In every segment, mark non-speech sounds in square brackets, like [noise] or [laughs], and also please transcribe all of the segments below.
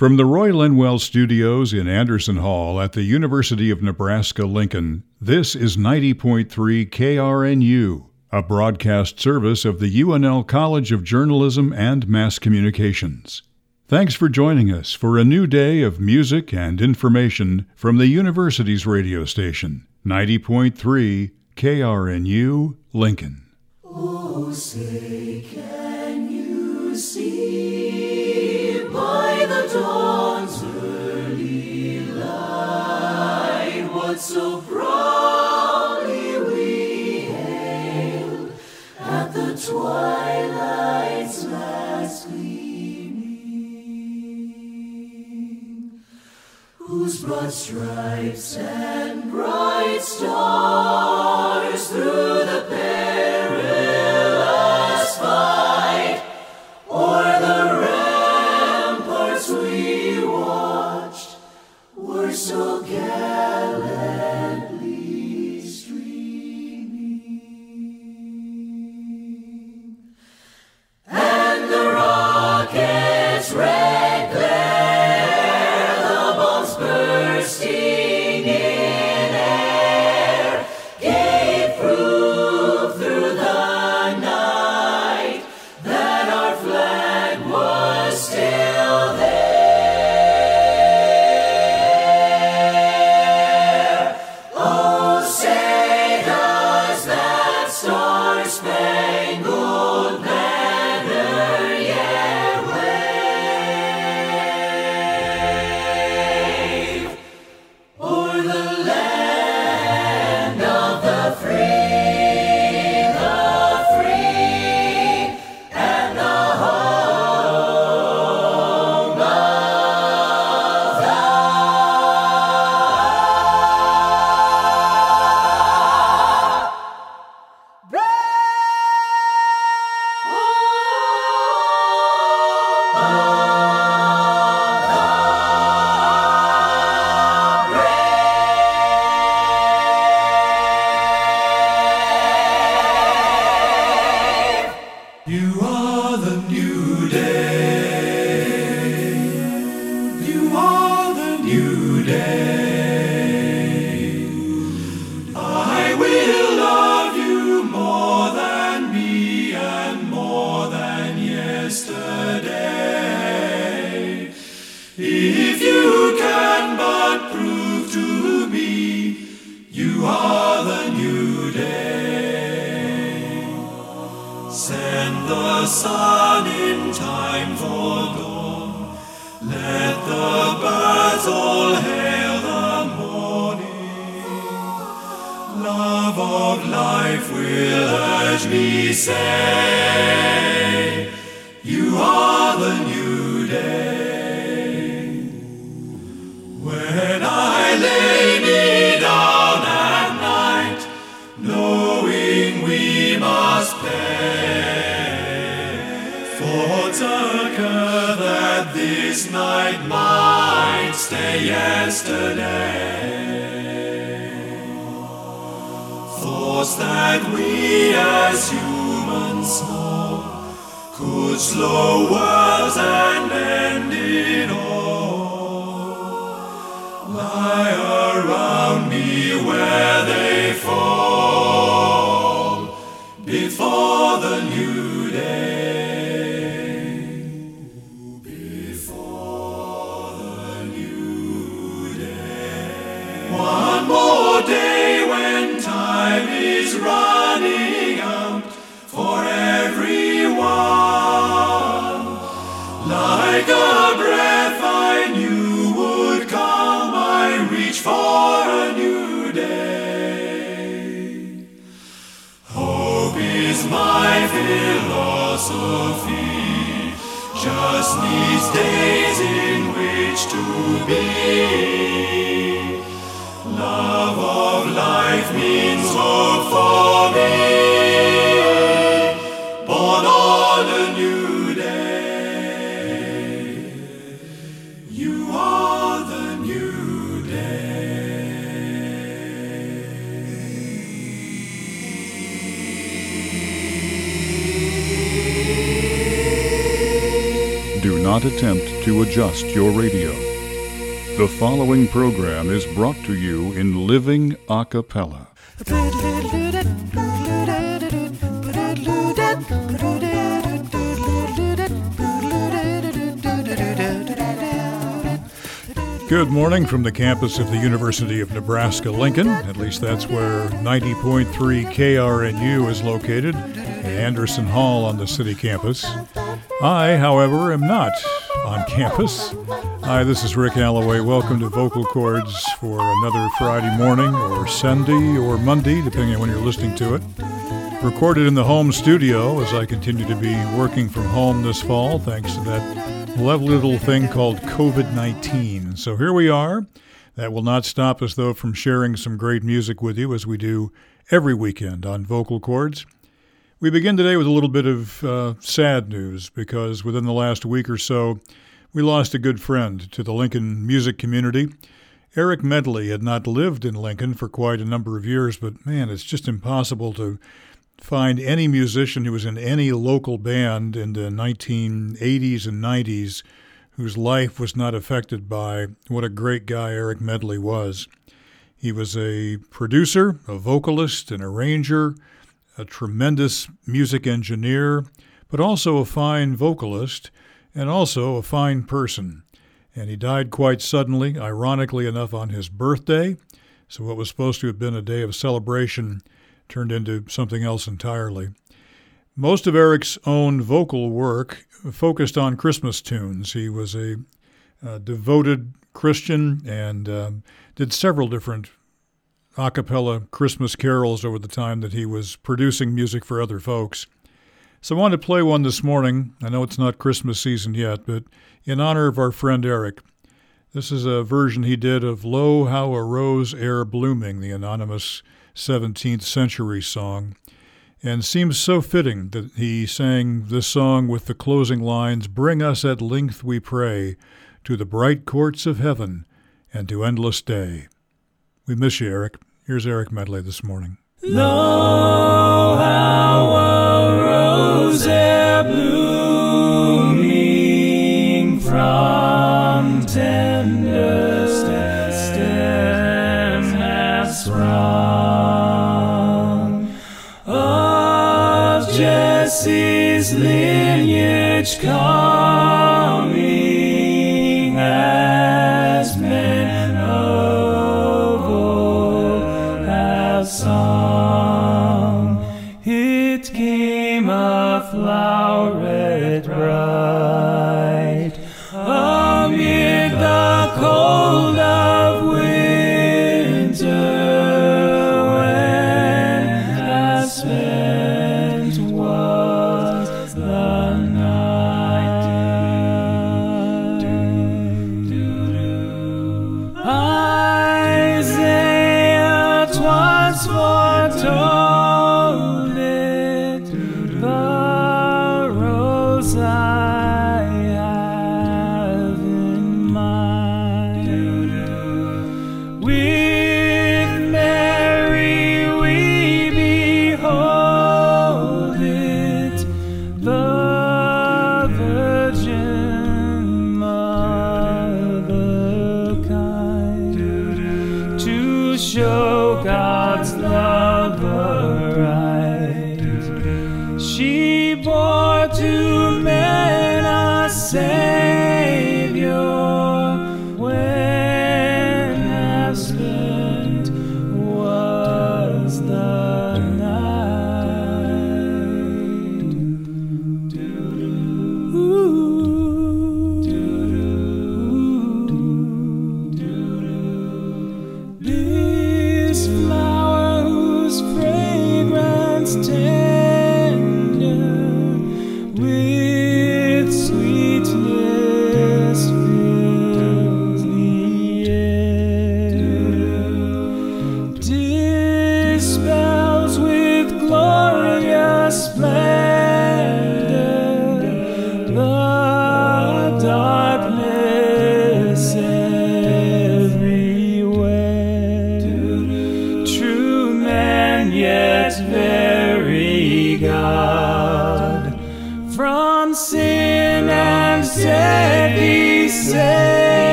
From the Roy Linwell Studios in Anderson Hall at the University of Nebraska Lincoln, this is 90.3 KRNU, a broadcast service of the UNL College of Journalism and Mass Communications. Thanks for joining us for a new day of music and information from the university's radio station, 90.3 KRNU Lincoln. Oh, say, so proudly we hail at the twilight's last gleaming, whose broad stripes and bright stars through the pale friend. days in which to be. Love of life means love. Not attempt to adjust your radio. The following program is brought to you in living a cappella. Good morning from the campus of the University of Nebraska Lincoln. At least that's where 90.3 KRNU is located, in Anderson Hall on the city campus. I, however, am not on campus. Hi, this is Rick Alloway. Welcome to Vocal Chords for another Friday morning, or Sunday, or Monday, depending on when you're listening to it. Recorded in the home studio as I continue to be working from home this fall, thanks to that lovely little thing called COVID 19. So here we are. That will not stop us, though, from sharing some great music with you as we do every weekend on Vocal Chords. We begin today with a little bit of uh, sad news because within the last week or so, we lost a good friend to the Lincoln music community. Eric Medley had not lived in Lincoln for quite a number of years, but man, it's just impossible to find any musician who was in any local band in the 1980s and 90s whose life was not affected by what a great guy Eric Medley was. He was a producer, a vocalist, an arranger, a tremendous music engineer, but also a fine vocalist and also a fine person. And he died quite suddenly, ironically enough, on his birthday. So, what was supposed to have been a day of celebration turned into something else entirely. Most of Eric's own vocal work focused on Christmas tunes. He was a, devoted Christian and um, did several different a cappella Christmas carols over the time that he was producing music for other folks. So I wanted to play one this morning. I know it's not Christmas season yet, but in honor of our friend Eric. This is a version he did of Lo, How a Rose E'er Blooming, the anonymous 17th century song, and seems so fitting that he sang this song with the closing lines Bring us at length, we pray, to the bright courts of heaven and to endless day. We miss you, Eric. Here's Eric Medley this morning. Lo, how a rose blooming from tender stem has sprung of Jesse's lineage coming a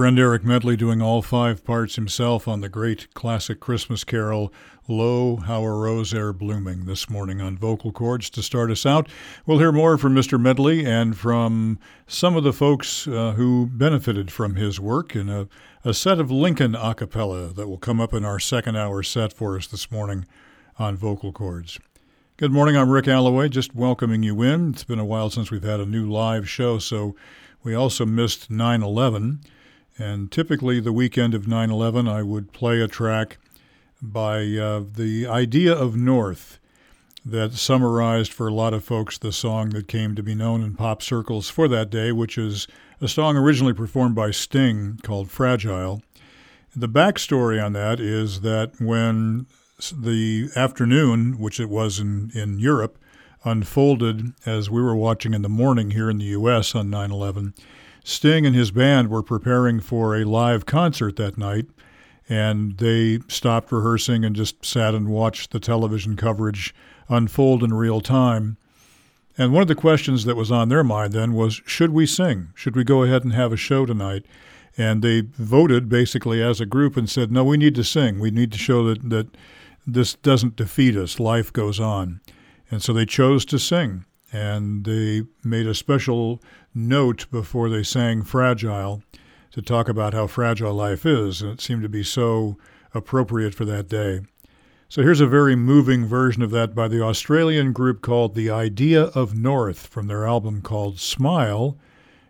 friend Eric Medley doing all five parts himself on the great classic Christmas carol, Lo, How a Rose E'er Blooming, this morning on Vocal Chords to start us out. We'll hear more from Mr. Medley and from some of the folks uh, who benefited from his work in a, a set of Lincoln a cappella that will come up in our second hour set for us this morning on Vocal Chords. Good morning. I'm Rick Alloway, just welcoming you in. It's been a while since we've had a new live show, so we also missed 9 11. And typically, the weekend of 9 11, I would play a track by uh, the idea of North that summarized for a lot of folks the song that came to be known in pop circles for that day, which is a song originally performed by Sting called Fragile. The backstory on that is that when the afternoon, which it was in, in Europe, unfolded as we were watching in the morning here in the U.S. on 9 11, Sting and his band were preparing for a live concert that night, and they stopped rehearsing and just sat and watched the television coverage unfold in real time. And one of the questions that was on their mind then was should we sing? Should we go ahead and have a show tonight? And they voted basically as a group and said, no, we need to sing. We need to show that, that this doesn't defeat us. Life goes on. And so they chose to sing. And they made a special note before they sang Fragile to talk about how fragile life is. And it seemed to be so appropriate for that day. So here's a very moving version of that by the Australian group called The Idea of North from their album called Smile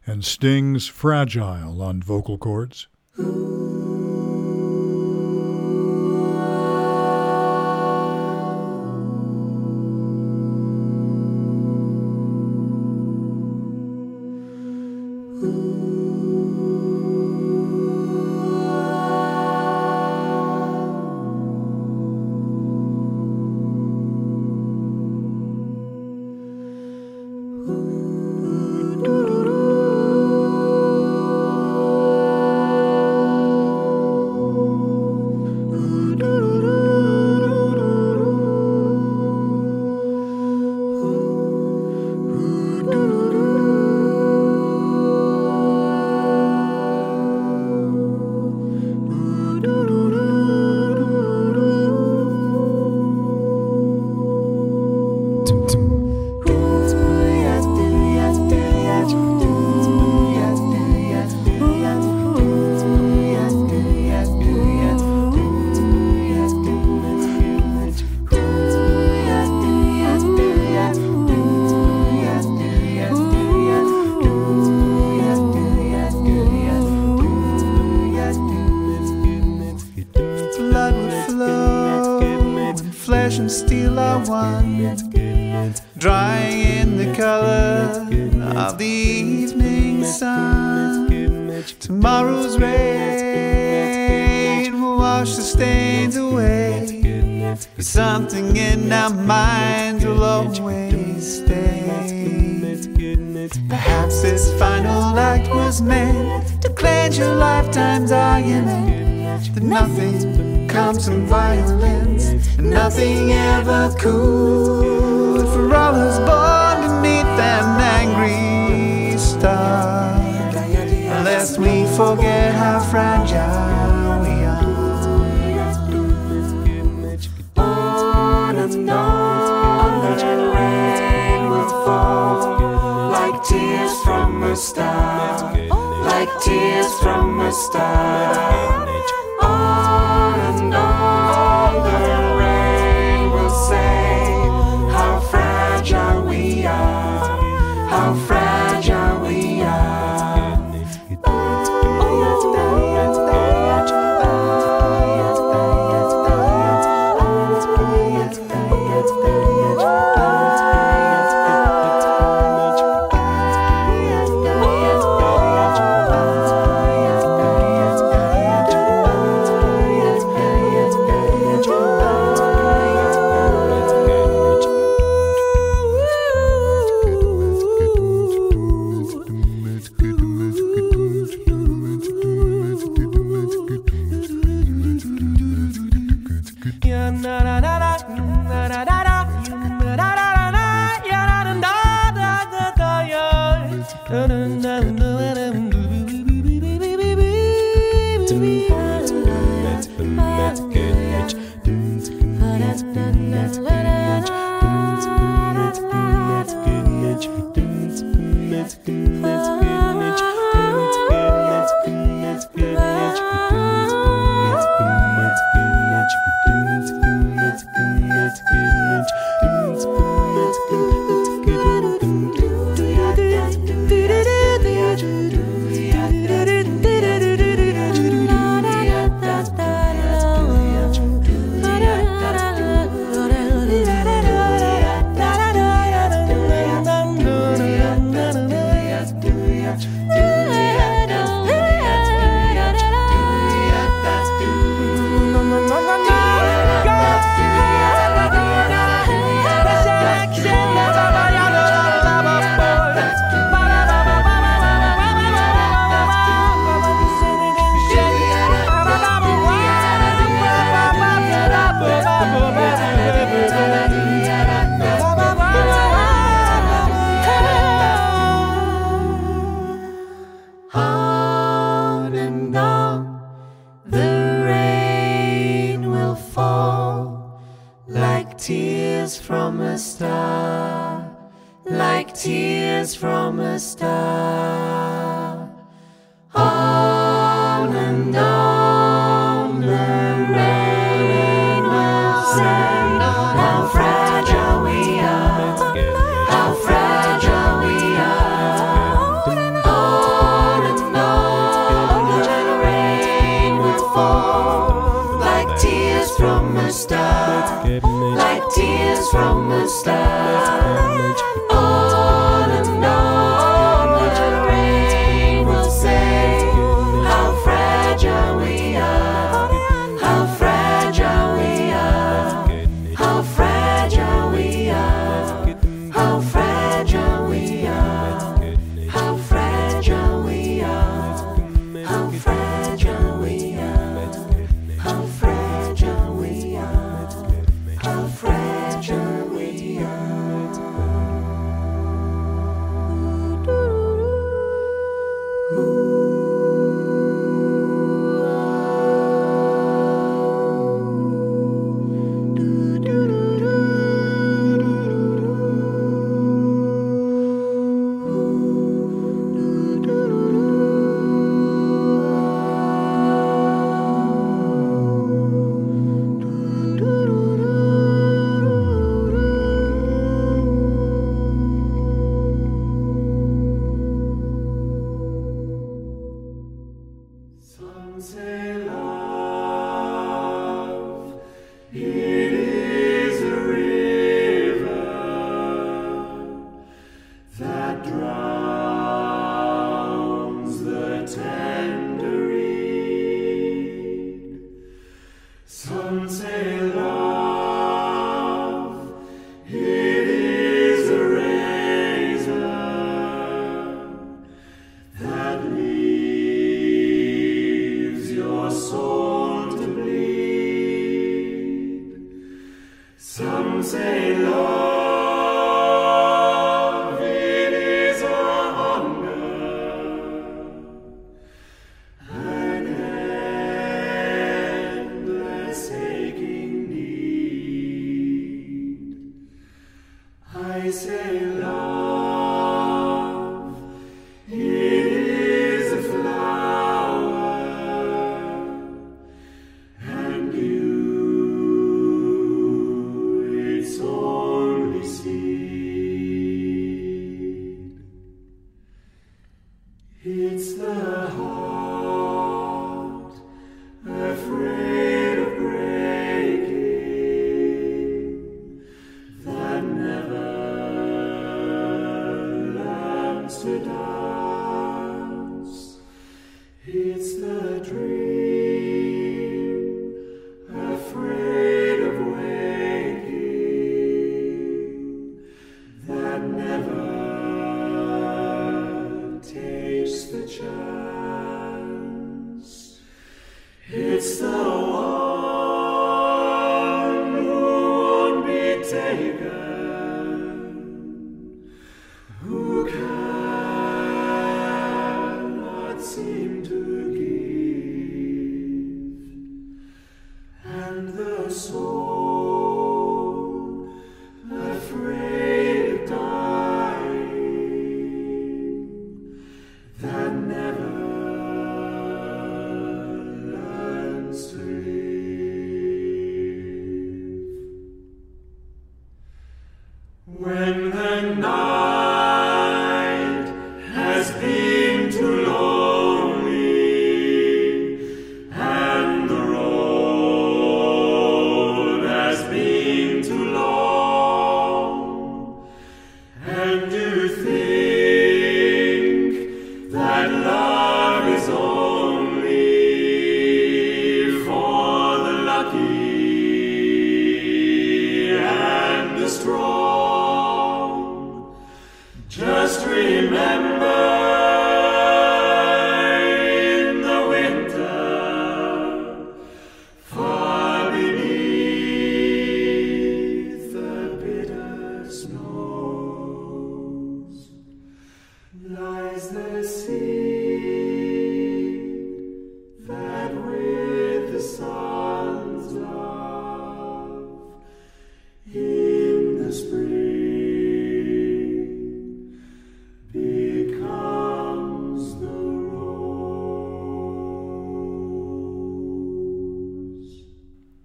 and Sting's Fragile on Vocal Chords. Forget how fragile we are. On and on, the rain will fall like tears from a star, like tears from a star.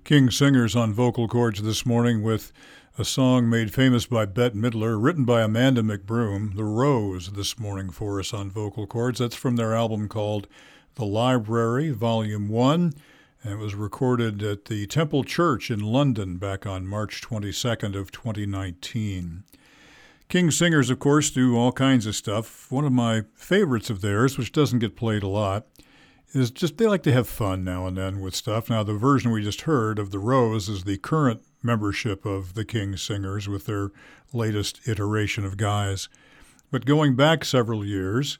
King's Singers on Vocal Chords this morning with a song made famous by Bette Midler, written by Amanda McBroom, The Rose, this morning for us on Vocal Chords. That's from their album called The Library, Volume 1, and it was recorded at the Temple Church in London back on March 22nd of 2019. King's Singers, of course, do all kinds of stuff. One of my favorites of theirs, which doesn't get played a lot, is just they like to have fun now and then with stuff. Now, the version we just heard of The Rose is the current membership of the King's Singers with their latest iteration of guys. But going back several years,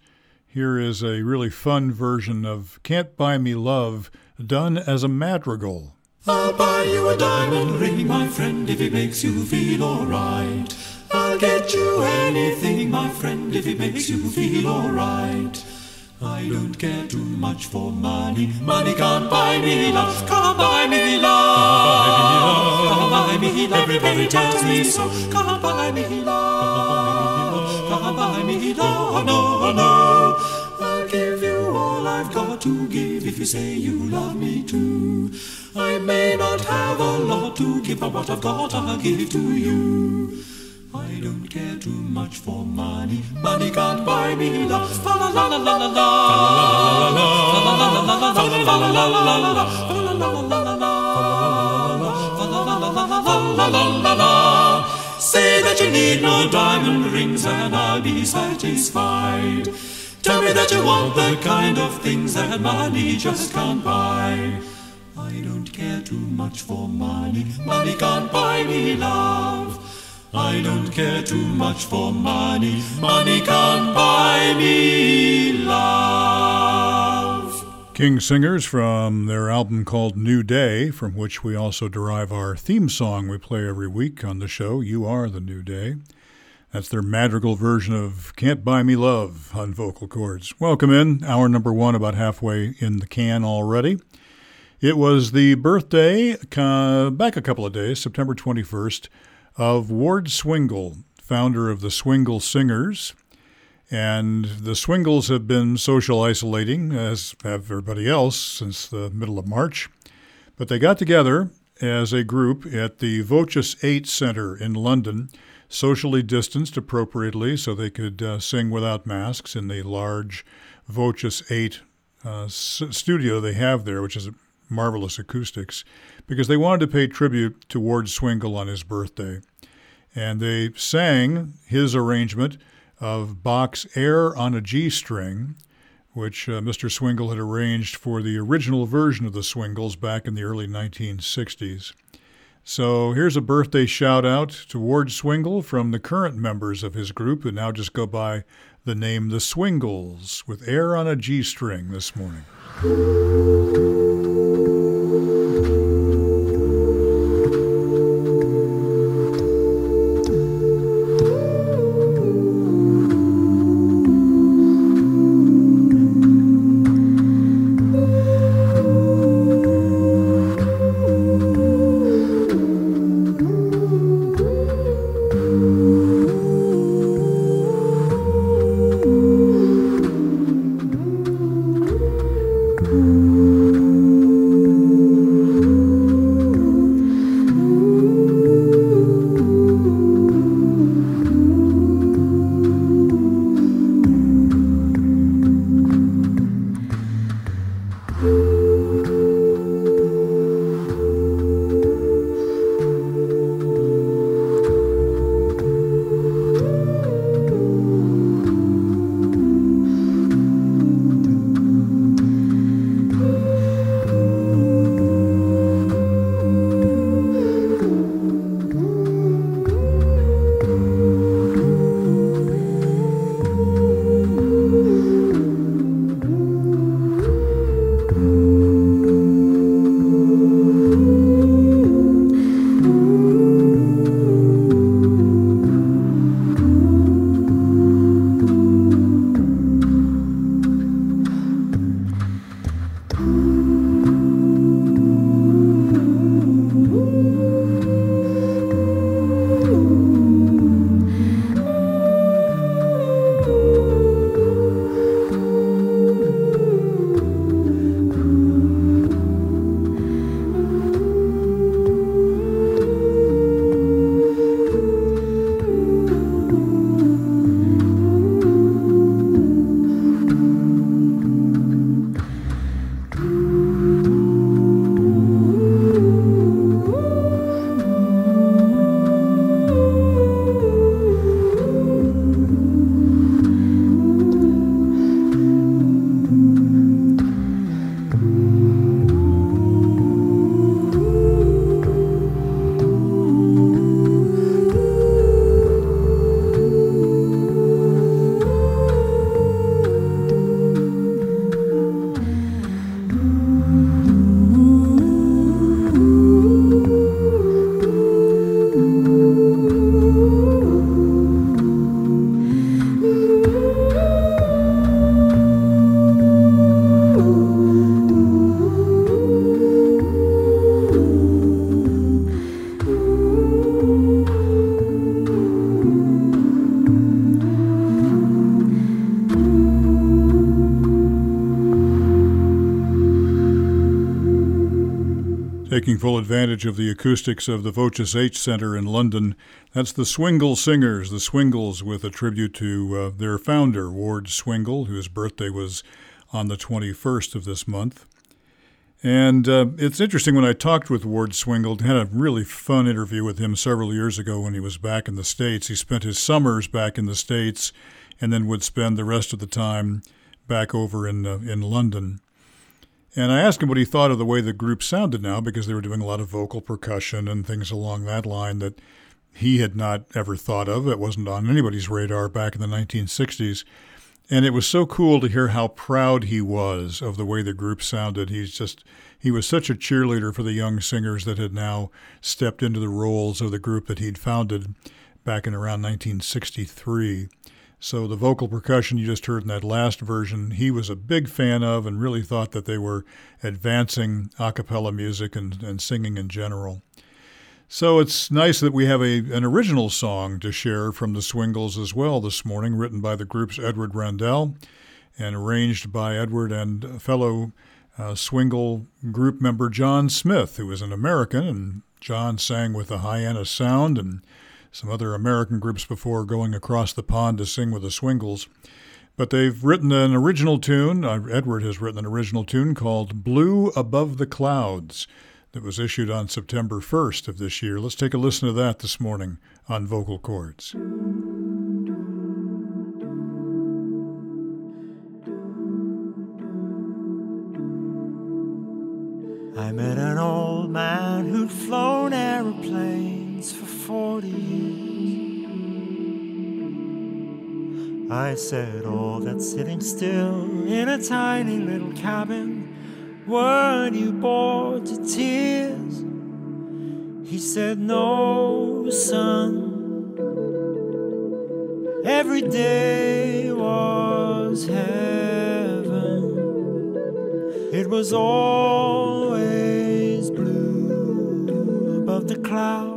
here is a really fun version of Can't Buy Me Love done as a madrigal. I'll buy you a diamond ring, my friend, if it makes you feel alright. I'll get you anything, my friend, if it makes you feel alright. I don't care too much for money. Money can't buy me love. Can't buy me love. Can't buy me love. Everybody tells me so. Can't buy me love. Can't buy me love. No, no. I'll give you all I've got to give if you say you love me too. I may not have a lot to give, but what I've got I'll give to you. I don't care too much for money. Money can't buy me love. La la la la la la. La la la la la. Fa la la la la la. Fa la la la la la. Fa la la la la la. Fa la la la la. Say that you need no diamond rings and I'll be satisfied. Tell me that you want the kind of things that money just can't buy. I don't care too much for money. Money can't buy me love. I don't care too much for money. Money can't buy me love. King's Singers from their album called New Day, from which we also derive our theme song we play every week on the show, You Are the New Day. That's their madrigal version of Can't Buy Me Love on Vocal Chords. Welcome in, hour number one, about halfway in the can already. It was the birthday, uh, back a couple of days, September 21st, of Ward Swingle, founder of the Swingle Singers. And the Swingles have been social isolating, as have everybody else, since the middle of March. But they got together as a group at the Voces 8 Center in London, socially distanced appropriately so they could uh, sing without masks in the large Voces 8 uh, studio they have there, which is marvelous acoustics because they wanted to pay tribute to Ward Swingle on his birthday. And they sang his arrangement of Bach's Air on a G string, which uh, Mr. Swingle had arranged for the original version of the Swingles back in the early 1960s. So here's a birthday shout out to Ward Swingle from the current members of his group who now just go by the name The Swingles with Air on a G string this morning. Taking full advantage of the acoustics of the Voces 8 Center in London. That's the Swingle Singers, the Swingles, with a tribute to uh, their founder, Ward Swingle, whose birthday was on the 21st of this month. And uh, it's interesting when I talked with Ward Swingle, had a really fun interview with him several years ago when he was back in the States. He spent his summers back in the States and then would spend the rest of the time back over in, uh, in London. And I asked him what he thought of the way the group sounded now because they were doing a lot of vocal percussion and things along that line that he had not ever thought of. It wasn't on anybody's radar back in the 1960s. And it was so cool to hear how proud he was of the way the group sounded. He's just, he was such a cheerleader for the young singers that had now stepped into the roles of the group that he'd founded back in around 1963. So the vocal percussion you just heard in that last version, he was a big fan of and really thought that they were advancing a cappella music and, and singing in general. So it's nice that we have a, an original song to share from the Swingles as well this morning, written by the group's Edward Randell and arranged by Edward and fellow uh, Swingle group member John Smith, who is an American, and John sang with the Hyannis Sound and some other American groups before going across the pond to sing with the Swingles. But they've written an original tune. Uh, Edward has written an original tune called Blue Above the Clouds that was issued on September 1st of this year. Let's take a listen to that this morning on Vocal Chords. I met an old man who'd flown aeroplanes for 40 years. I said, all that sitting still in a tiny little cabin. Weren't you bored to tears? He said, No, son. Every day was heaven. It was always blue above the clouds.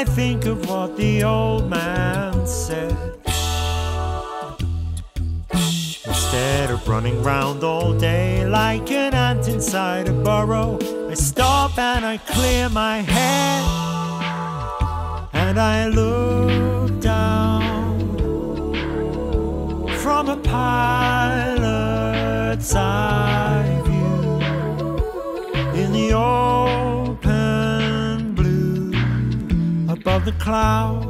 I think of what the old man said. Instead of running round all day like an ant inside a burrow, I stop and I clear my head. And I look down from a pilot's eye view in the open above the clouds.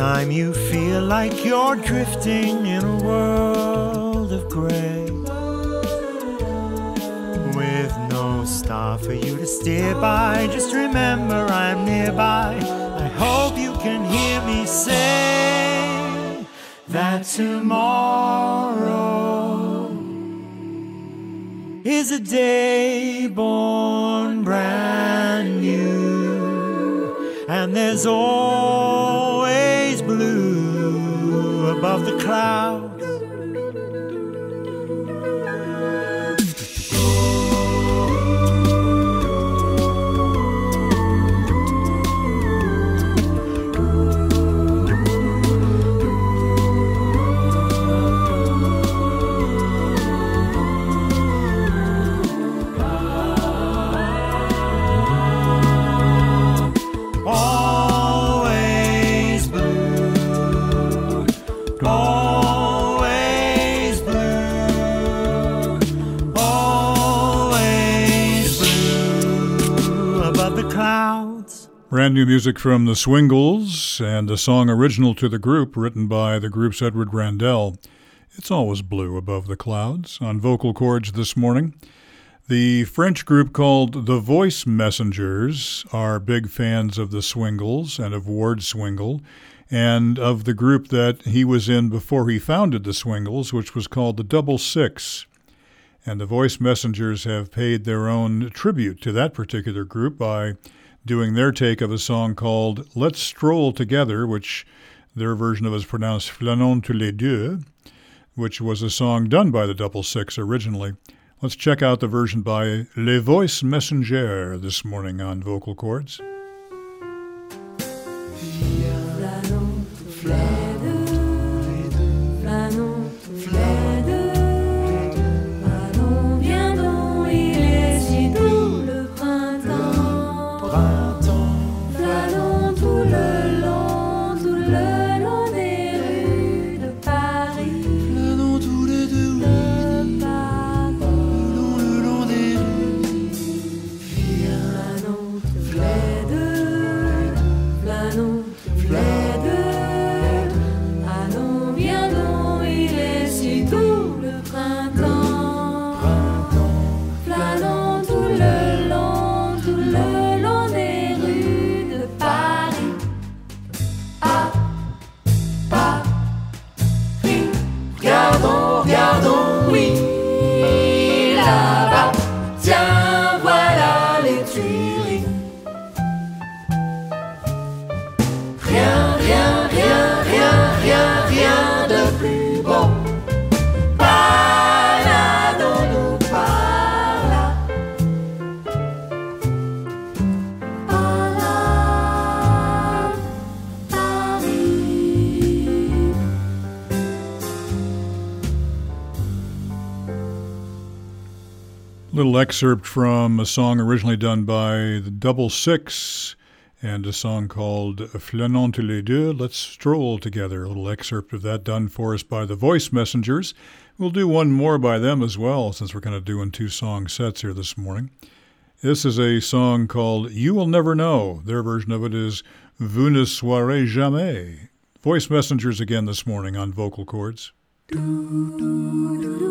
Anytime you feel like you're drifting in a world of gray, with no star for you to steer by, just remember I'm nearby. I hope you can hear me say that tomorrow is a day born brand new. And there's blue above the clouds. New music from the Swingles and a song original to the group written by the group's Edward Randell. It's always blue above the clouds on Vocal Chords this morning. The French group called the Voice Messengers are big fans of the Swingles and of Ward Swingle and of the group that he was in before he founded the Swingles, which was called the Double Six. And the Voice Messengers have paid their own tribute to that particular group by doing their take of a song called Let's Stroll Together, which their version of is pronounced Flânons tous les deux, which was a song done by the Double Six originally. Let's check out the version by Les Voice Messenger this morning on Vocal Chords. Little excerpt from a song originally done by the Double Six and a song called Flânons tous les deux, Let's Stroll Together. A little excerpt of that done for us by the Voice Messengers. We'll do one more by them as well, since we're kind of doing two song sets here this morning. This is a song called You Will Never Know. Their version of it is Vous ne saurez jamais. Voice Messengers again this morning on Vocal Chords. Do, do, do,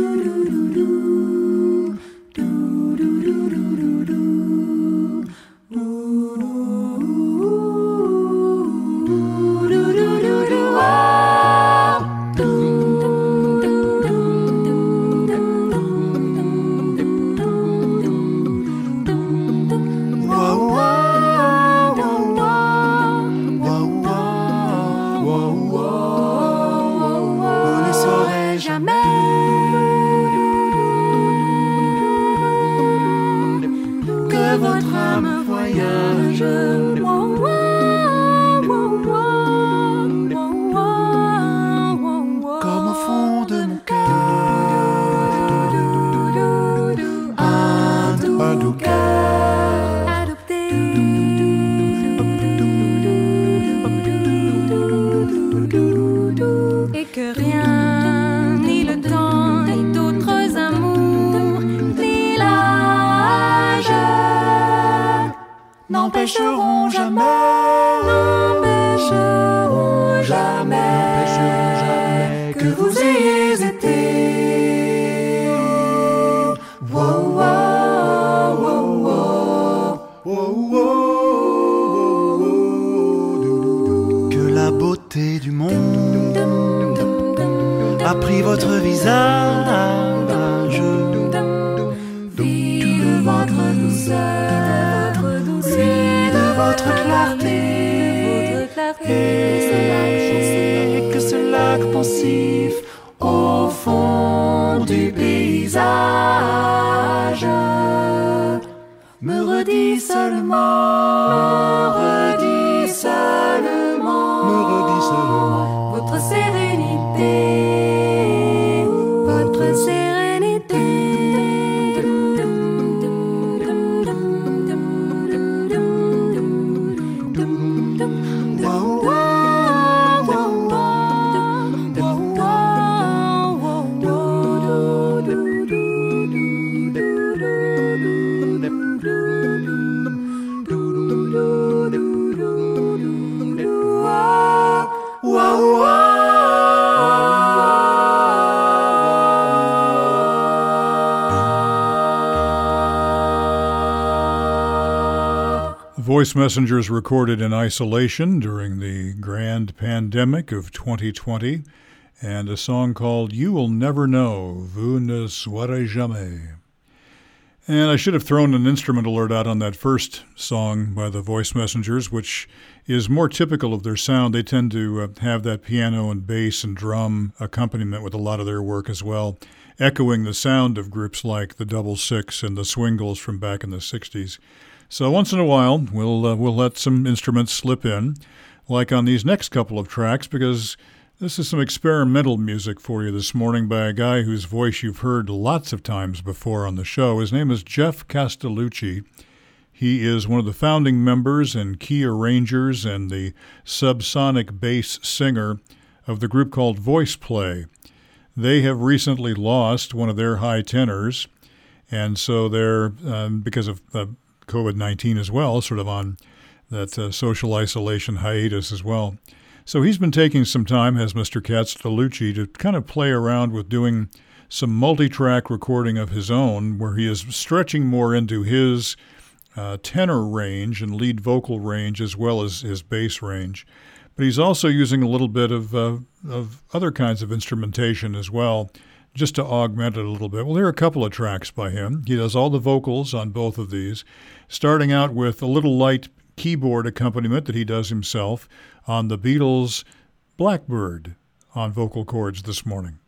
me voyage, moi. n'empêcheront jamais, n'empêcheront jamais, jamais que vous ayez été. Que la beauté du monde a pris votre visage. Voice Messengers recorded in isolation during the grand pandemic of 2020, and a song called You Will Never Know, Vous ne saurez jamais. And I should have thrown an instrument alert out on that first song by the Voice Messengers, which is more typical of their sound. They tend to uh, have that piano and bass and drum accompaniment with a lot of their work as well, echoing the sound of groups like the Double Six and the Swingles from back in the 60s. So once in a while, we'll uh, we'll let some instruments slip in, like on these next couple of tracks, because this is some experimental music for you this morning by a guy whose voice you've heard lots of times before on the show. His name is Geoff Castellucci. He is one of the founding members and key arrangers and the subsonic bass singer of the group called Voice Play. They have recently lost one of their high tenors, and so they're, um, because of uh, COVID 19 as well, sort of on that uh, social isolation hiatus as well. So he's been taking some time, has Mr. Castellucci, to kind of play around with doing some multi track recording of his own, where he is stretching more into his uh, tenor range and lead vocal range as well as his bass range. But he's also using a little bit of, uh, of other kinds of instrumentation as well just to augment it a little bit. Well, there are a couple of tracks by him. He does all the vocals on both of these, starting out with a little light keyboard accompaniment that he does himself on the Beatles' Blackbird on Vocal Chords this morning.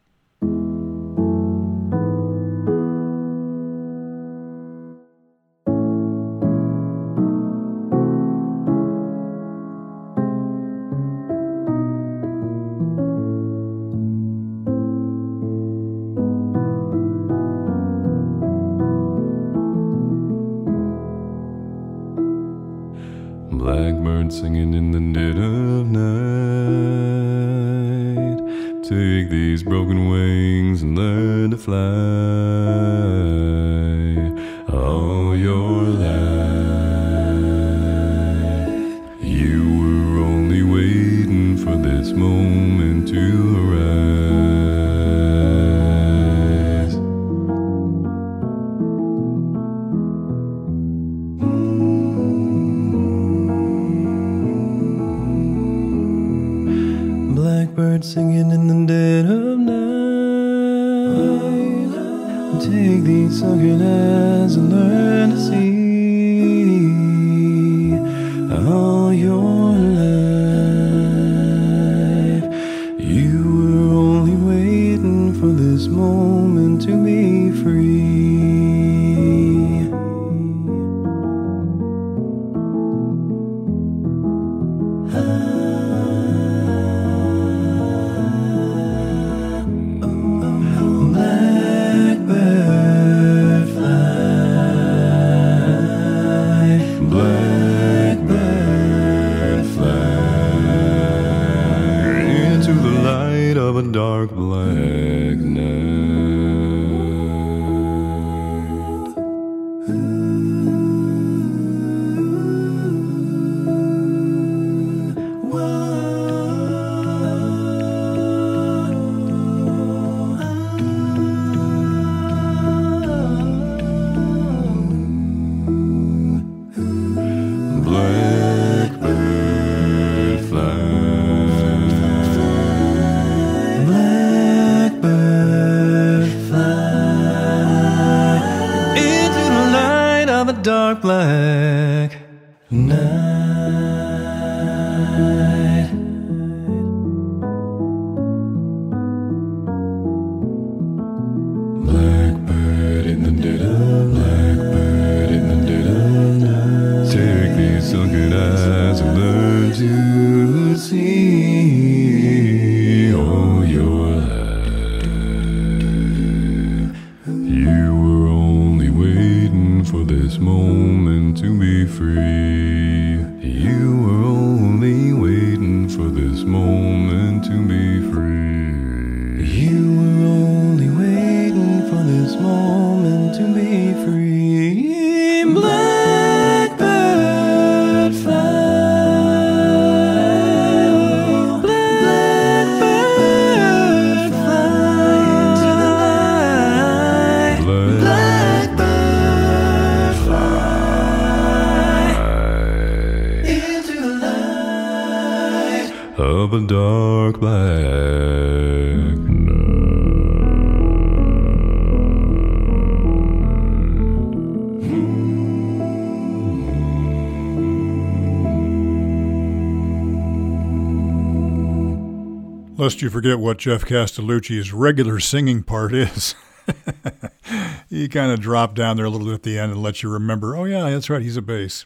You forget what Geoff Castellucci's regular singing part is. [laughs] he kind of dropped down there a little bit at the end and let you remember, oh, yeah, that's right, he's a bass.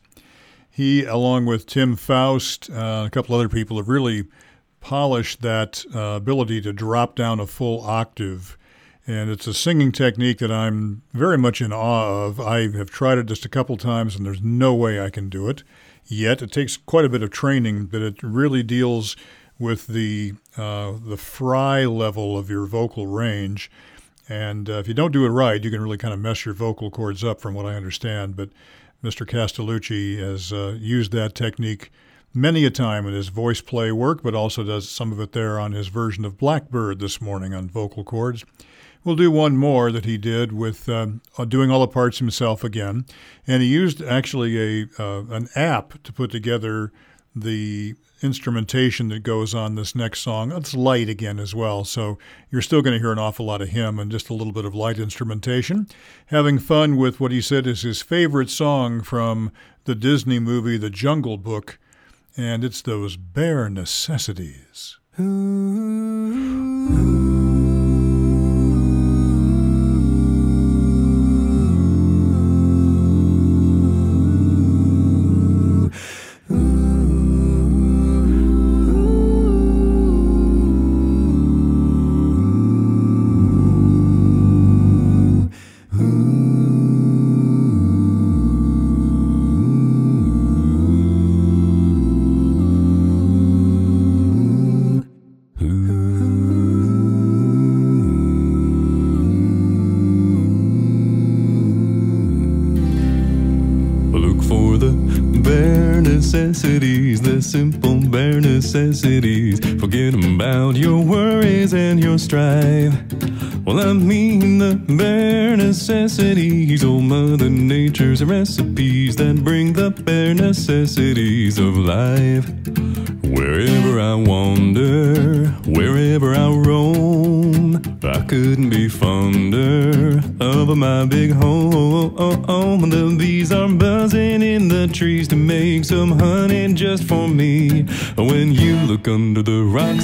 He, along with Tim Faust, uh, a couple other people, have really polished that uh, ability to drop down a full octave. And it's a singing technique that I'm very much in awe of. I have tried it just a couple times, and there's no way I can do it yet. It takes quite a bit of training, but it really deals with the uh, the fry level of your vocal range. And uh, if you don't do it right, you can really kind of mess your vocal cords up, from what I understand. But Mr. Castellucci has uh, used that technique many a time in his voice play work, but also does some of it there on his version of Blackbird this morning on Vocal Chords. We'll do one more that he did with uh, doing all the parts himself again, and he used actually a uh, an app to put together the instrumentation that goes on this next song. It's light again as well, so you're still going to hear an awful lot of him and just a little bit of light instrumentation. Having fun with what he said is his favorite song from the Disney movie The Jungle Book, and it's those bare necessities. necessities,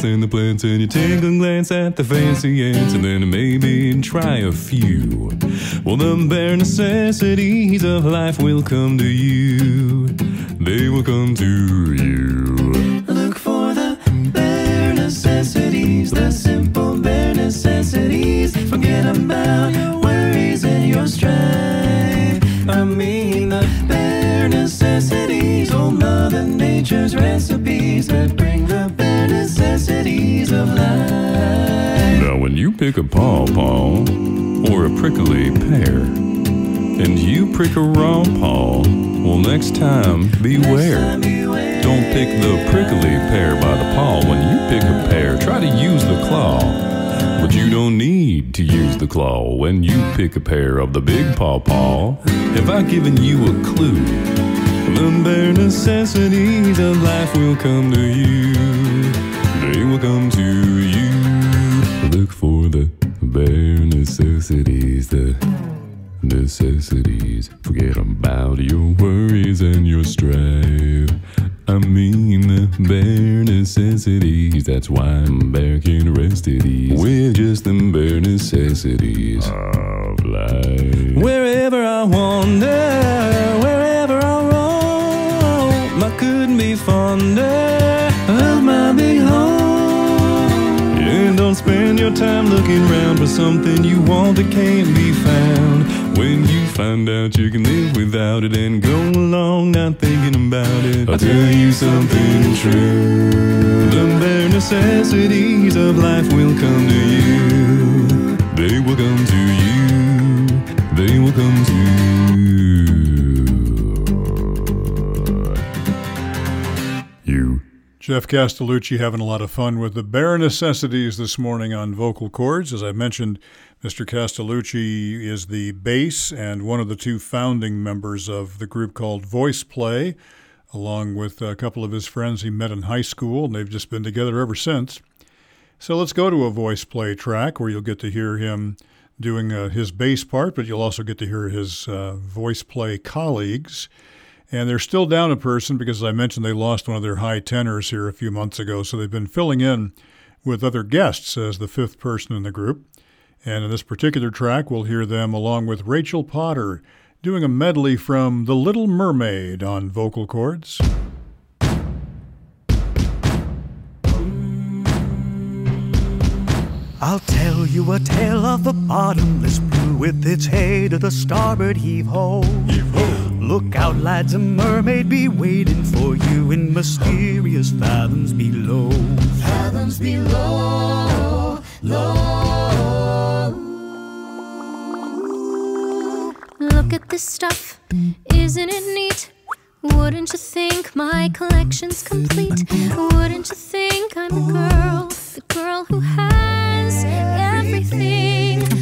rocks and the plants and you take a glance at the fancy ants and then maybe try a few. Well, the bare necessities of life will come to you. You a well, next time beware. Don't pick the prickly pear by the paw. When you pick a pear, try to use the claw. But you don't need to use the claw when you pick a pear of the big paw paw. Have I given you a clue? The bare necessities of life will come to you. Your time looking around for something you want that can't be found. When you find out you can live without it and go along not thinking about it, I'll tell you something true. The bare necessities of life will come to you. They will come to you. They will come to you. Geoff Castellucci having a lot of fun with the bare necessities this morning on Vocal Chords. As I mentioned, Mr. Castellucci is the bass and one of the two founding members of the group called Voice Play, along with a couple of his friends he met in high school, and they've just been together ever since. So let's go to a voice play track where you'll get to hear him doing uh, his bass part, but you'll also get to hear his uh, voice play colleagues. And they're still down a person because, as I mentioned, they lost one of their high tenors here a few months ago. So they've been filling in with other guests as the fifth person in the group. And in this particular track, we'll hear them along with Rachel Potter doing a medley from The Little Mermaid on Vocal Chords. I'll tell you a tale of the bottomless blue with its hay to the starboard heave ho. Heave ho. Look out, lads, a mermaid be waiting for you in mysterious fathoms below. Fathoms below, low. Look at this stuff, isn't it neat? Wouldn't you think my collection's complete? Wouldn't you think I'm the girl, the girl who has everything?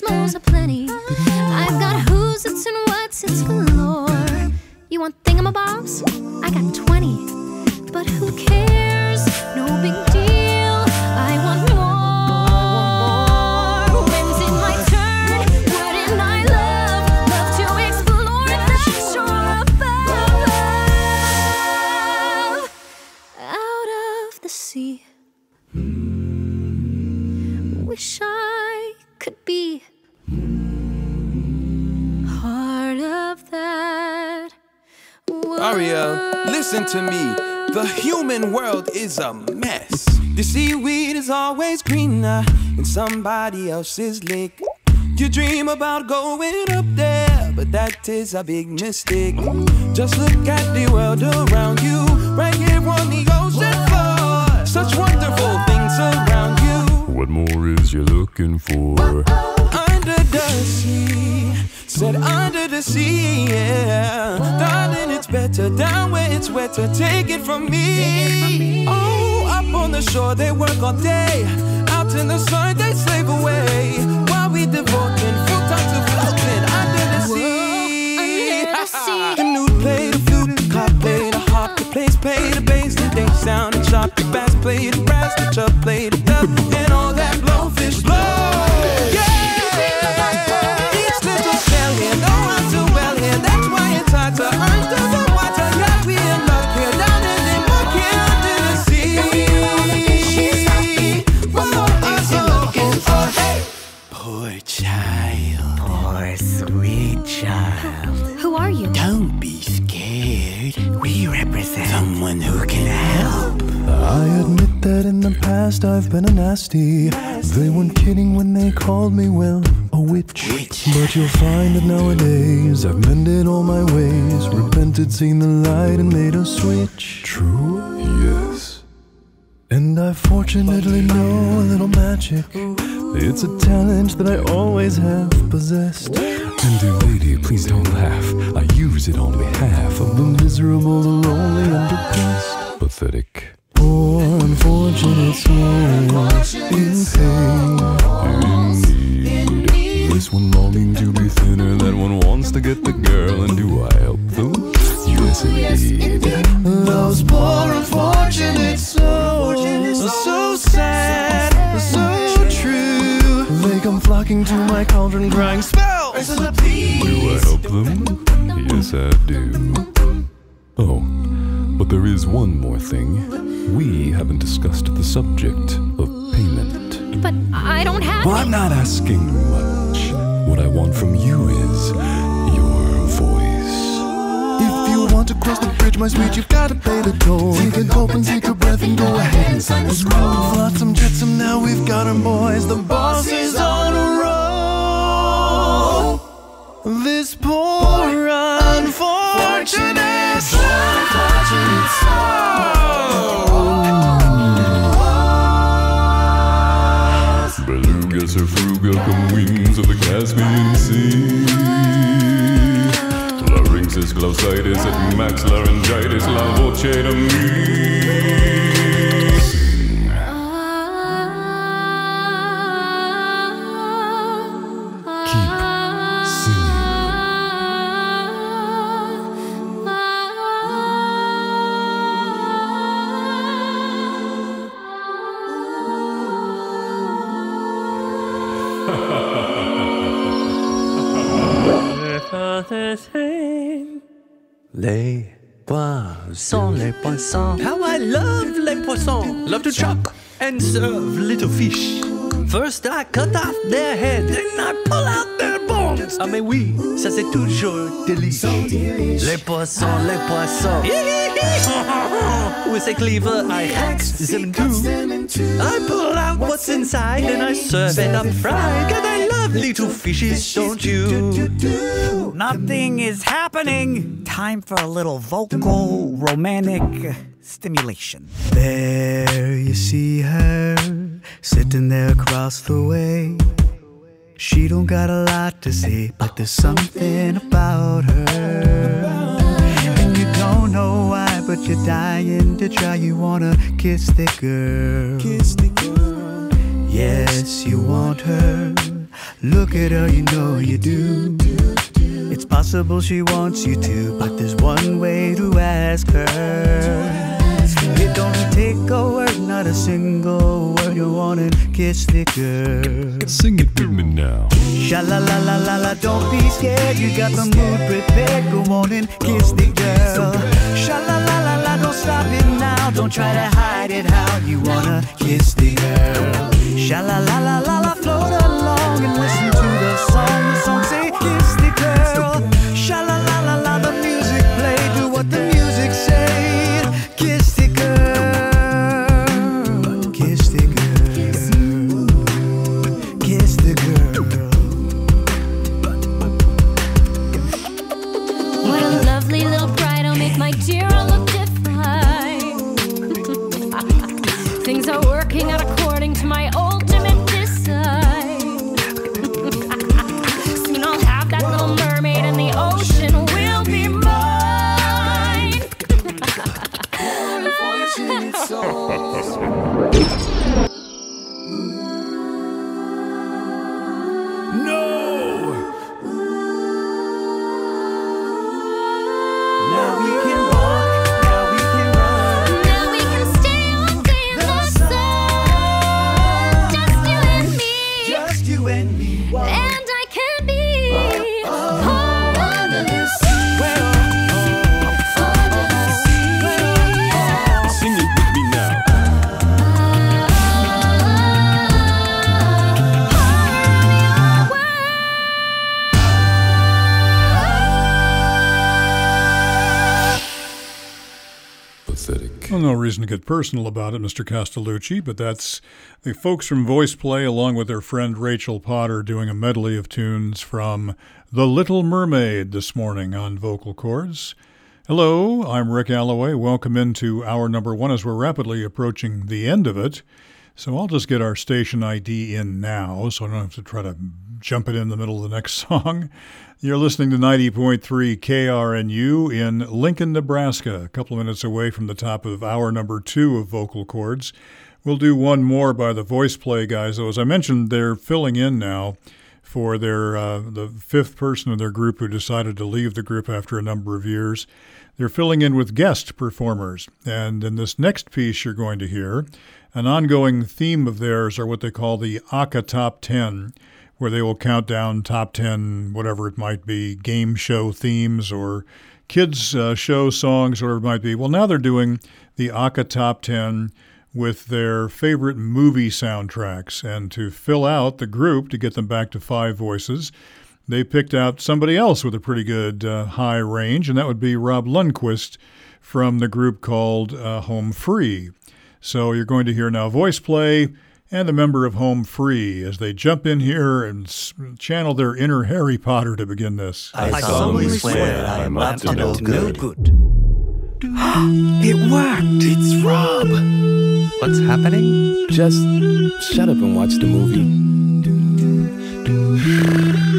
Gizmos aplenty. I've got who's it's and what's it's galore. You want thingamabobs? I got 20. But who cares? No big deal. I want more. When's it my turn? Love, love to explore shore above? Out of the sea. Wish I could be part of that. Aria, listen to me. The human world is a mess. The seaweed is always greener in somebody else's lake. You dream about going up there, but that is a big mistake. Just look at the world around you, right here on the ocean floor. Such wonderful things around you. What more is you looking for? Under the sea, said under the sea, yeah. Darling, it's better down where it's wetter. Take it from me. Oh, up on the shore they work all day. Out in the sun they slave away. While we devoting full time to floating under the sea. under the sea. the nude play the flute, the cop play the harp, the place play the bass, the day sound and sharp, the bass play the brass, the chub play the dub, and all that blowfish blow. Poor child. Oh, Poor sweet child. Who are you? Don't be scared. We represent someone who can help. I admit that in the past I've been a nasty. They weren't kidding when they called me, well, a witch. But you'll find that nowadays I've mended all my ways, repented, seen the light, and made a switch. True? Yes. And I fortunately know a little magic. It's a talent that I always have possessed. And dear lady, please don't laugh. I use it on behalf of The miserable, the lonely, and depressed. pathetic. Poor unfortunate souls in pain. Indeed. This one longing to be thinner, that one wants to get the girl, and do I help them? Yes, indeed. Those poor unfortunate souls are so They to my cauldron, crying spells. Do I help them? Yes, I do. Oh, but there is one more thing. We haven't discussed the subject of payment. But I don't have Well, I'm not asking much. What I want from you is want to cross the bridge, my sweet, you've got to pay the toll. Take a gulp and take a breath and go ahead and sign the scroll. Flotsam, jetsam, now we've got our boys. The boss is on a roll. This poor unfortunate Belugas are frugal come wings of the Caspian Sea. Larynxis, glossitis, et max laryngitis, la voce to me. Les poissons, les poissons. How I love les poissons. Love to chop and serve little fish. First I cut off their head, then I pull out their bones. Ah mais oui, ça c'est toujours délice. Les poissons, les poissons. [laughs] With a cleaver I hack them too. I pull out what's inside and I serve it up fried. God, I love little fishes, don't you? Nothing is happening. Time for a little vocal romantic stimulation. There you see her sitting there across the way. She don't got a lot to say, but there's something about her. But you're dying to try. You wanna kiss the girl. Kiss the girl. Yes, you want her. Look at her, you know you do. It's possible she wants you to, but there's one way to ask her. It don't take a word, not a single word. You wanna kiss the girl. Sing it with me now. Sha la la la la la, don't be scared. You got the mood prepared. Go on and kiss the girl. Sha la la la la, don't stop it now. Don't try to hide it. How you wanna kiss the girl? Sha la la la la la, float along and listen to the song. The song say kiss the girl. Reason to get personal about it, Mr. Castellucci, but that's the folks from Voice Play, along with their friend Rachel Potter, doing a medley of tunes from The Little Mermaid this morning on Vocal Chords. Hello, I'm Rick Alloway. Welcome into hour number one as we're rapidly approaching the end of it. So I'll just get our station ID in now so I don't have to try to jump it in the middle of the next [laughs] song. You're listening to 90.3 KRNU in Lincoln, Nebraska, a couple of minutes away from the top of hour number two of Vocal Chords. We'll do one more by the Voice Play guys, though. As I mentioned, they're filling in now for their uh, the fifth person in their group who decided to leave the group after a number of years. They're filling in with guest performers. And in this next piece you're going to hear, an ongoing theme of theirs are what they call the ACA Top 10, where they will count down top 10, whatever it might be, game show themes or kids' uh, show songs, whatever it might be. Well, now they're doing the ACA Top 10 with their favorite movie soundtracks. And to fill out the group, to get them back to five voices, they picked out somebody else with a pretty good uh, high range, and that would be Rob Lundquist from the group called uh, Home Free. So you're going to hear now voice play and a member of Home Free as they jump in here and s- channel their inner Harry Potter to begin this. I solemnly swear I am up to no good. [gasps] It worked! It's Rob! What's happening? Just shut up and watch the movie. [laughs]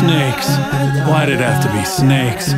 snakes? Why did it have to be snakes?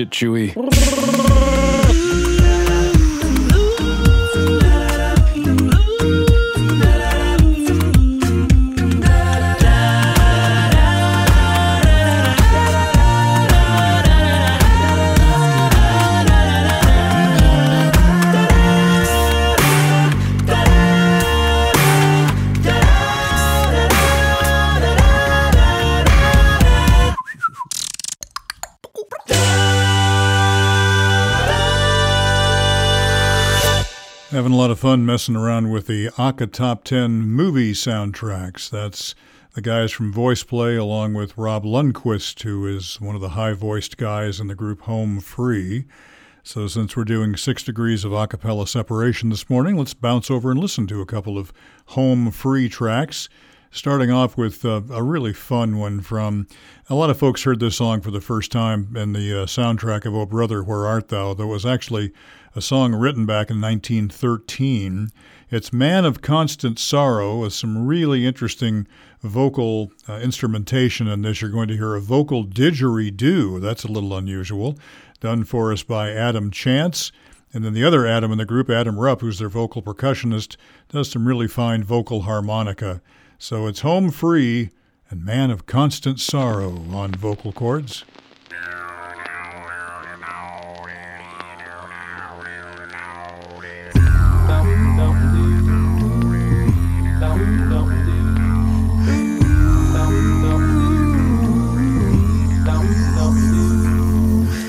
It, Chewy. [laughs] fun messing around with the ACA Top 10 movie soundtracks. That's the guys from VoicePlay, along with Rob Lundquist, who is one of the high voiced guys in the group Home Free. So, since we're doing six degrees of a cappella separation this morning, let's bounce over and listen to a couple of Home Free tracks. Starting off with uh, a really fun one from a lot of folks heard this song for the first time in the uh, soundtrack of Oh Brother, Where Art Thou? That was actually a song written back in 1913. It's Man of Constant Sorrow with some really interesting vocal uh, instrumentation in this. You're going to hear a vocal didgeridoo. That's a little unusual. Done for us by Adam Chance. And then the other Adam in the group, Adam Rupp, who's their vocal percussionist, does some really fine vocal harmonica. So it's Home Free and Man of Constant Sorrow on vocal chords.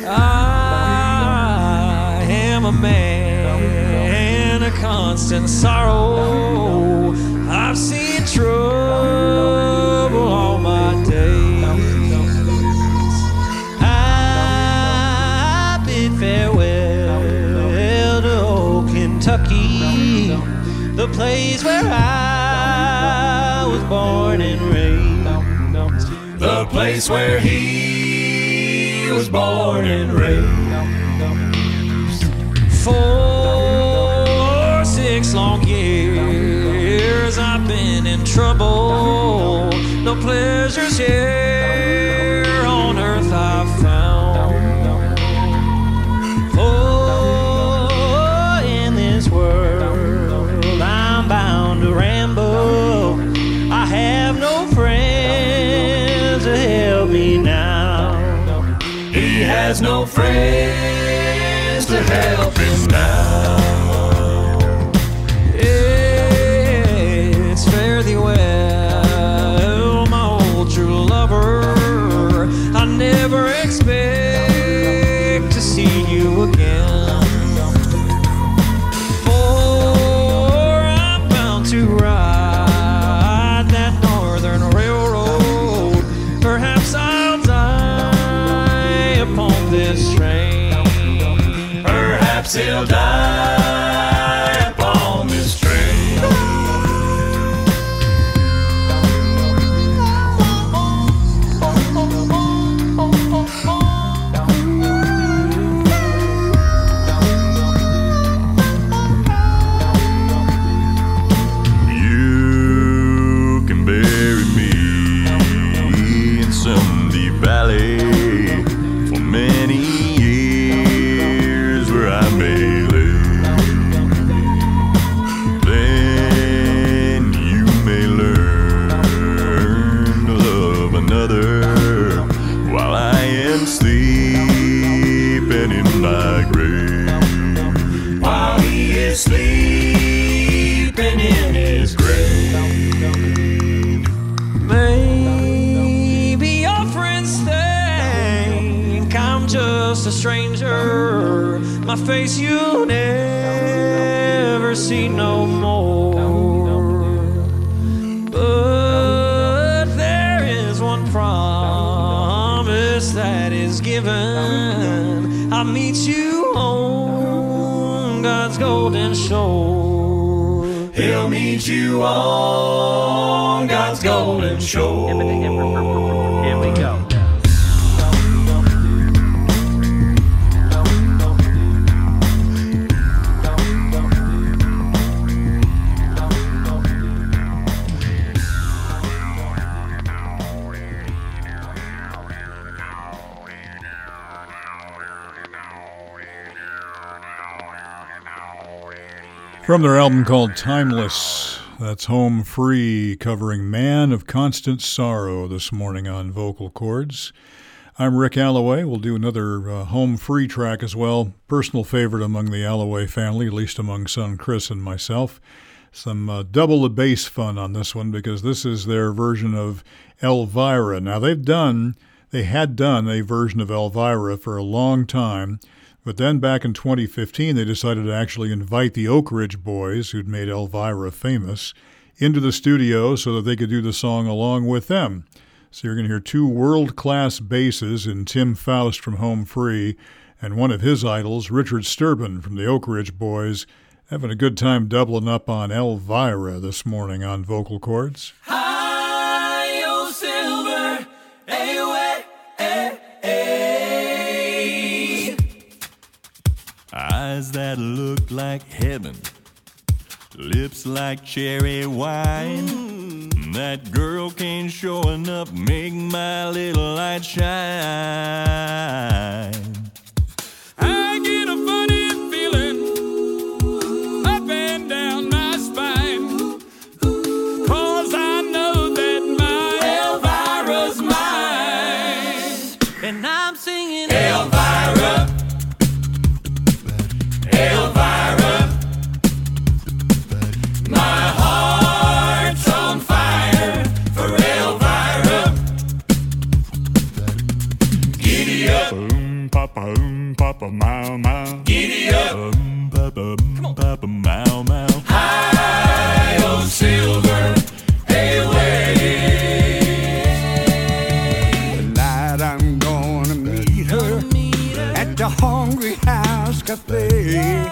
I am a man of constant sorrow. Place where I was born and raised. The place where he was born and raised. For six long years I've been in trouble. No pleasures here has no friends to help face you'll never see no more. But there is one promise that is given. I'll meet you on God's golden shore. He'll meet you on God's golden shore. From their album called Timeless, that's Home Free, covering Man of Constant Sorrow this morning on vocal chords. I'm Rick Alloway. We'll do another uh, home free track as well. Personal favorite among the Alloway family, at least among son Chris and myself. Some uh, double the bass fun on this one because this is their version of Elvira. Now, they've done, they had done a version of Elvira for a long time. But then back in 2015, they decided to actually invite the Oak Ridge Boys, who'd made Elvira famous, into the studio so that they could do the song along with them. So you're going to hear two world class basses in Tim Faust from Home Free and one of his idols, Richard Sterban from the Oak Ridge Boys, having a good time doubling up on Elvira this morning on vocal chords. Hi, Eyes that look like heaven, lips like cherry wine. Mm. That girl came showing up, make my little light shine. I papa, mow, mow. Giddy up. Um, papa, mow, mow. High, oh silver, away. Tonight I'm gonna meet her at the Hungry House Cafe.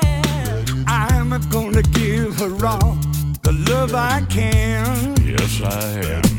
I'm gonna give her all the love I can. Yes, I am.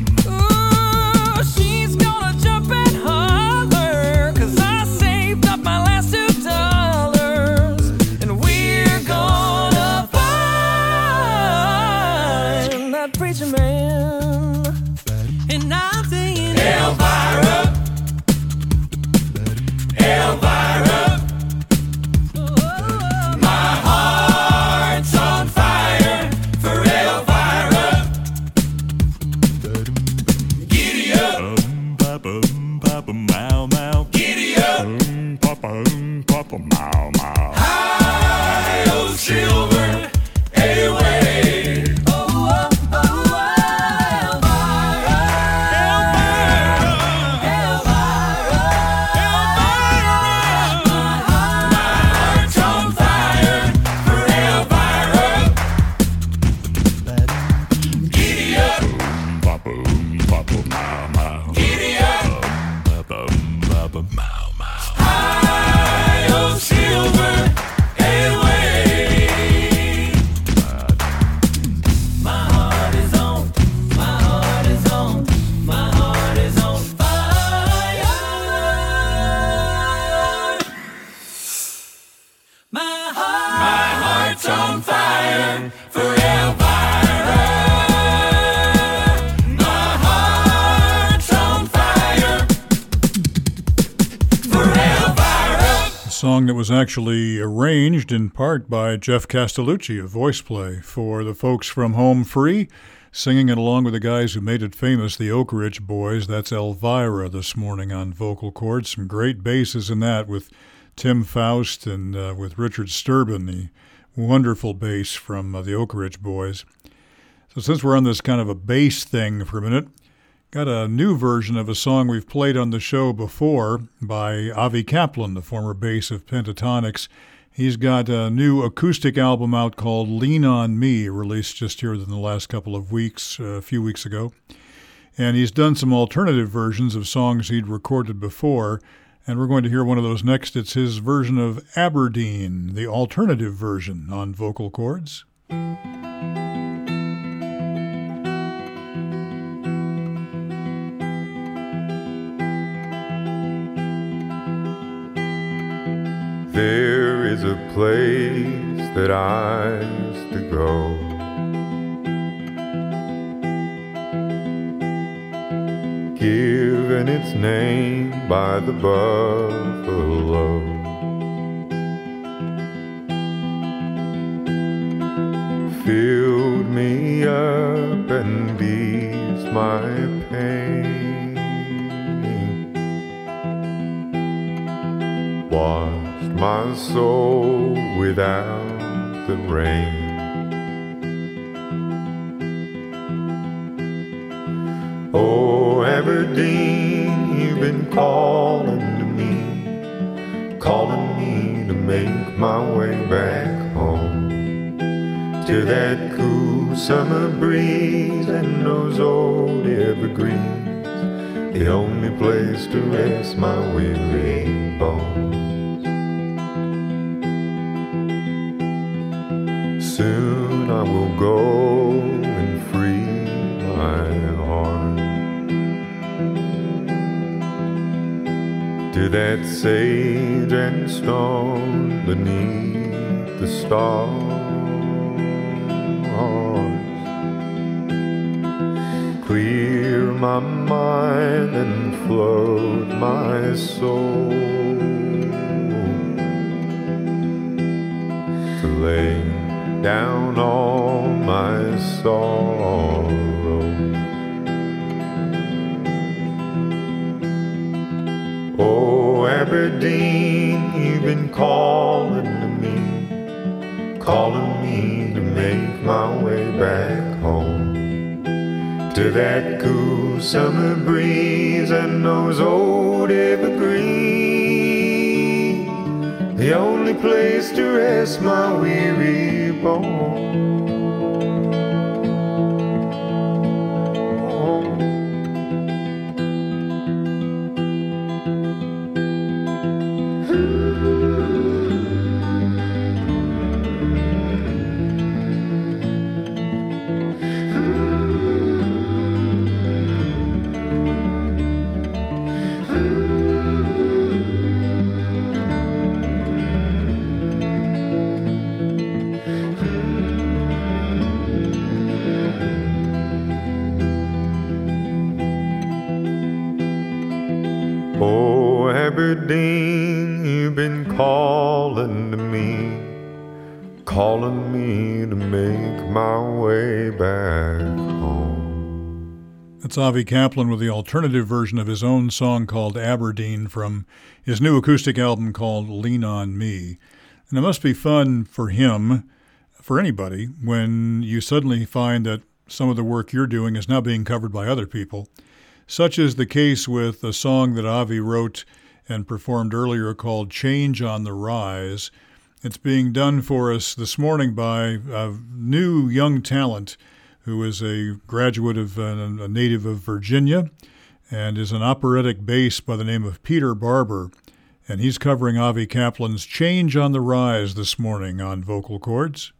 Song that was actually arranged in part by Geoff Castellucci of VoicePlay for the folks from Home Free, singing it along with the guys who made it famous, the Oak Ridge Boys. That's Elvira this morning on vocal chords. Some great basses in that with Tim Faust and uh, with Richard Sterban, the wonderful bass from uh, the Oak Ridge Boys. So, since we're on this kind of a bass thing for a minute, got a new version of a song we've played on the show before by Avi Kaplan, the former bass of Pentatonix. He's got a new acoustic album out called Lean on Me, released just here in the last couple of weeks, uh, a few weeks ago. And he's done some alternative versions of songs he'd recorded before. And we're going to hear one of those next. It's his version of Aberdeen, the alternative version on vocal chords. There is a place that I used to go. Given its name by the buffalo. Filled me up and eased my pain. washed my soul without the rain. Oh, Aberdeen, you've been calling to me, calling me to make my way back home to that cool summer breeze and those old evergreens, the only place to rest my weary bones. Soon I will go and free my heart to that sage and stone beneath the stars. Clear my mind and float my soul to lay down all my sorrow. Oh, Aberdeen, you've been calling to me, calling me to make my way back home to that cool summer breeze and those old evergreens, the only place to rest my weary bones. That's Avi Kaplan with the alternative version of his own song called Aberdeen from his new acoustic album called Lean on Me. And it must be fun for him, for anybody, when you suddenly find that some of the work you're doing is now being covered by other people. Such is the case with a song that Avi wrote and performed earlier called Change on the Rise. It's being done for us this morning by a new young talent who is a graduate of uh, a native of Virginia and is an operatic bass by the name of Peter Barber. And he's covering Avi Kaplan's Change on the Rise this morning on vocal chords.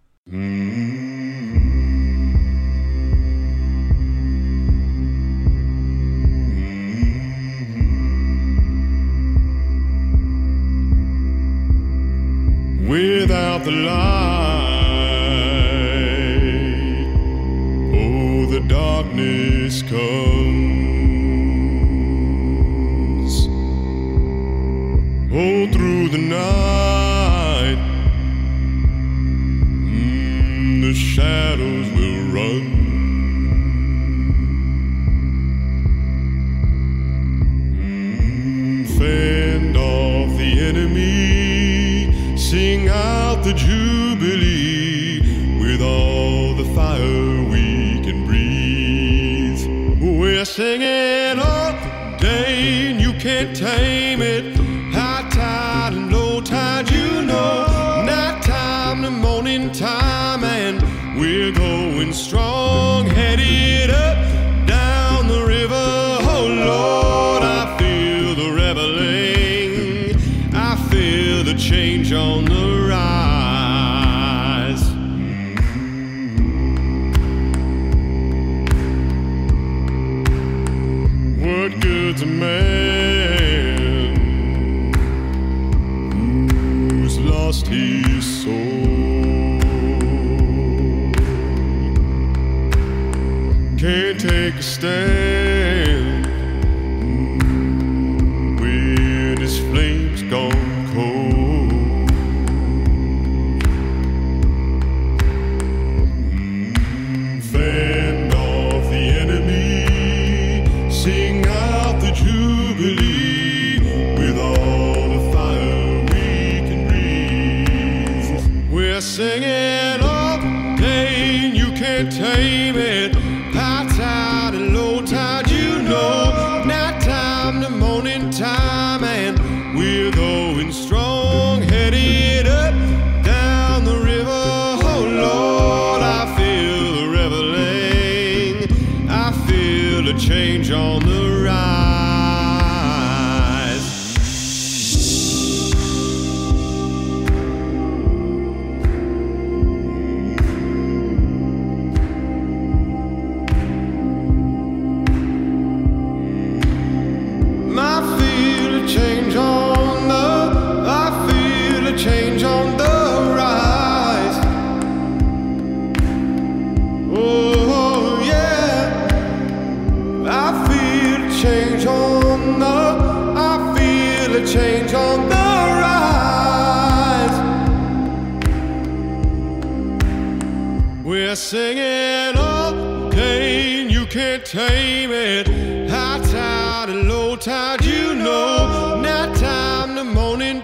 Without the light, the darkness comes. Oh, through the night, mm, the shadows will run. Mm, fend off the enemy, sing out the jubilee singing all day, and you can't tame it.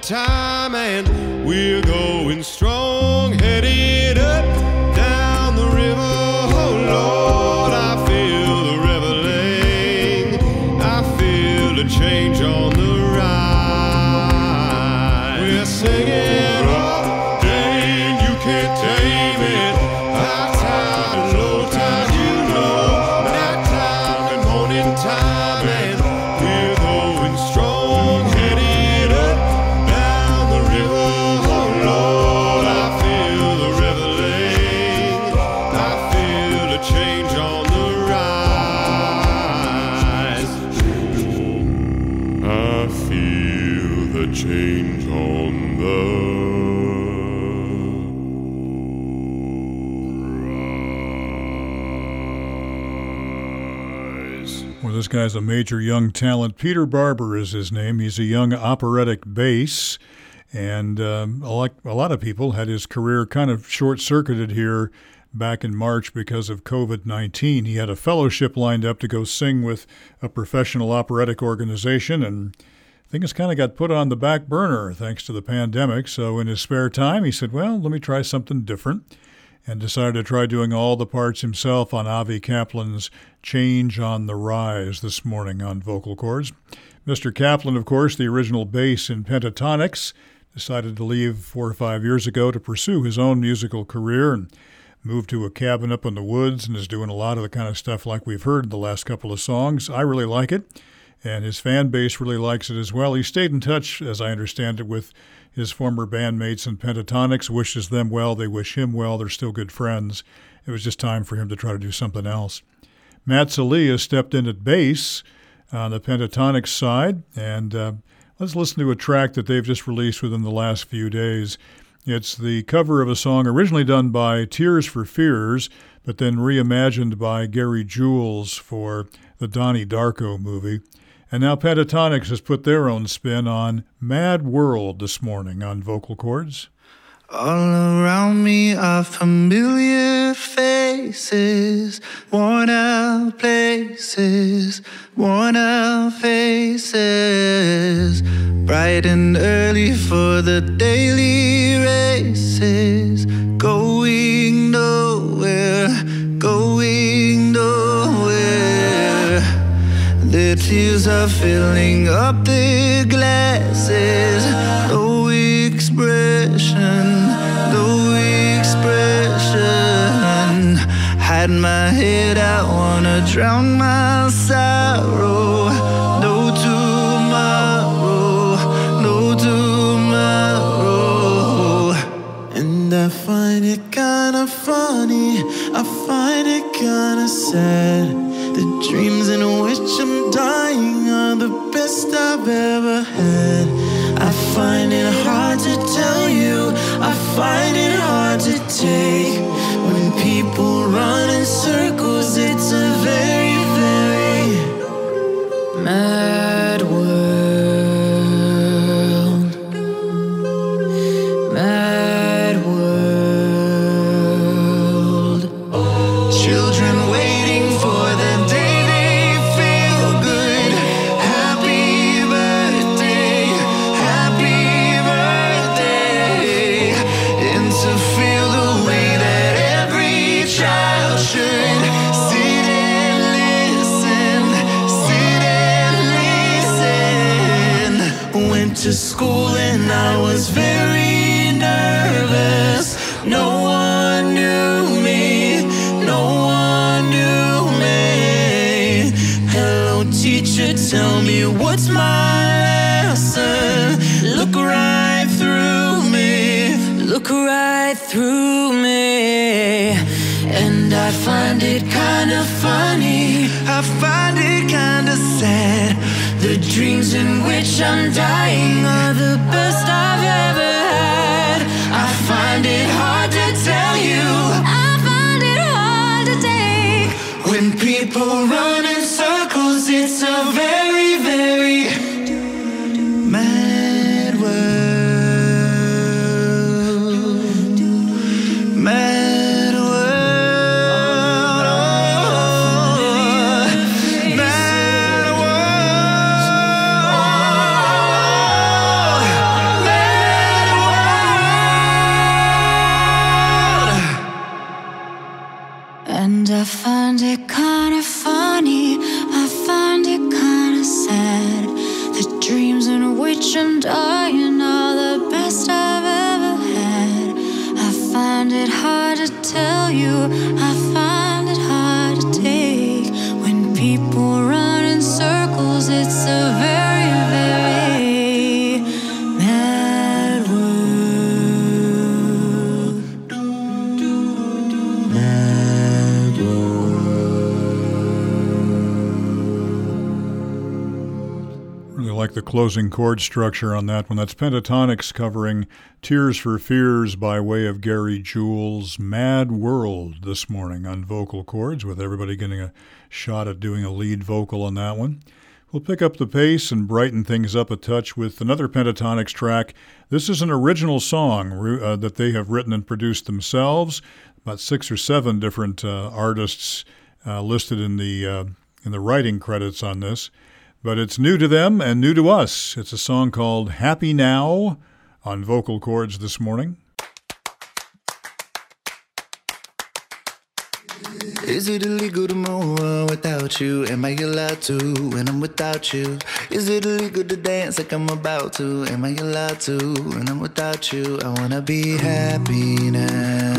Time, and this guy's a major young talent. Peter Barber is his name. He's a young operatic bass. And um, like a lot of people, had his career kind of short circuited here back in March because of COVID 19. He had a fellowship lined up to go sing with a professional operatic organization, and things kind of got put on the back burner thanks to the pandemic. So, in his spare time, he said, Well, let me try something different, and decided to try doing all the parts himself on Avi Kaplan's Change on the Rise this morning on vocal chords. Mr. Kaplan, of course, the original bass in Pentatonix, decided to leave four or five years ago to pursue his own musical career and moved to a cabin up in the woods and is doing a lot of the kind of stuff like we've heard in the last couple of songs. I really like it, and his fan base really likes it as well. He stayed in touch, as I understand it, with his former bandmates in Pentatonix, wishes them well, they wish him well, they're still good friends. It was just time for him to try to do something else. Matt Sallee stepped in at bass on the Pentatonix side, and uh, let's listen to a track that they've just released within the last few days. It's the cover of a song originally done by Tears for Fears, but then reimagined by Gary Jules for the Donnie Darko movie. And now Pentatonix has put their own spin on Mad World this morning on vocal chords. All around me are familiar faces, worn out places, worn out faces. Bright and early for the daily races, going nowhere, going Their tears are filling up their glasses. No expression, no expression. Hide my head, I wanna drown my sorrow. No tomorrow, no tomorrow. And I find it kinda funny, I find it kinda sad. The dreams in which I'm dying are the best I've ever had. Closing chord structure on that one. That's Pentatonix covering Tears for Fears by way of Gary Jules' Mad World this morning on vocal chords, with everybody getting a shot at doing a lead vocal on that one. We'll pick up the pace and brighten things up a touch with another Pentatonix track. This is an original song uh, that they have written and produced themselves about six or seven different uh, artists uh, listed in the uh, in the writing credits on this. But it's new to them and new to us. It's a song called Happy Now on vocal chords this morning. Is it illegal to move without you? Am I allowed to when I'm without you? Is it illegal to dance like I'm about to? Am I allowed to when I'm without you? I wanna be happy now.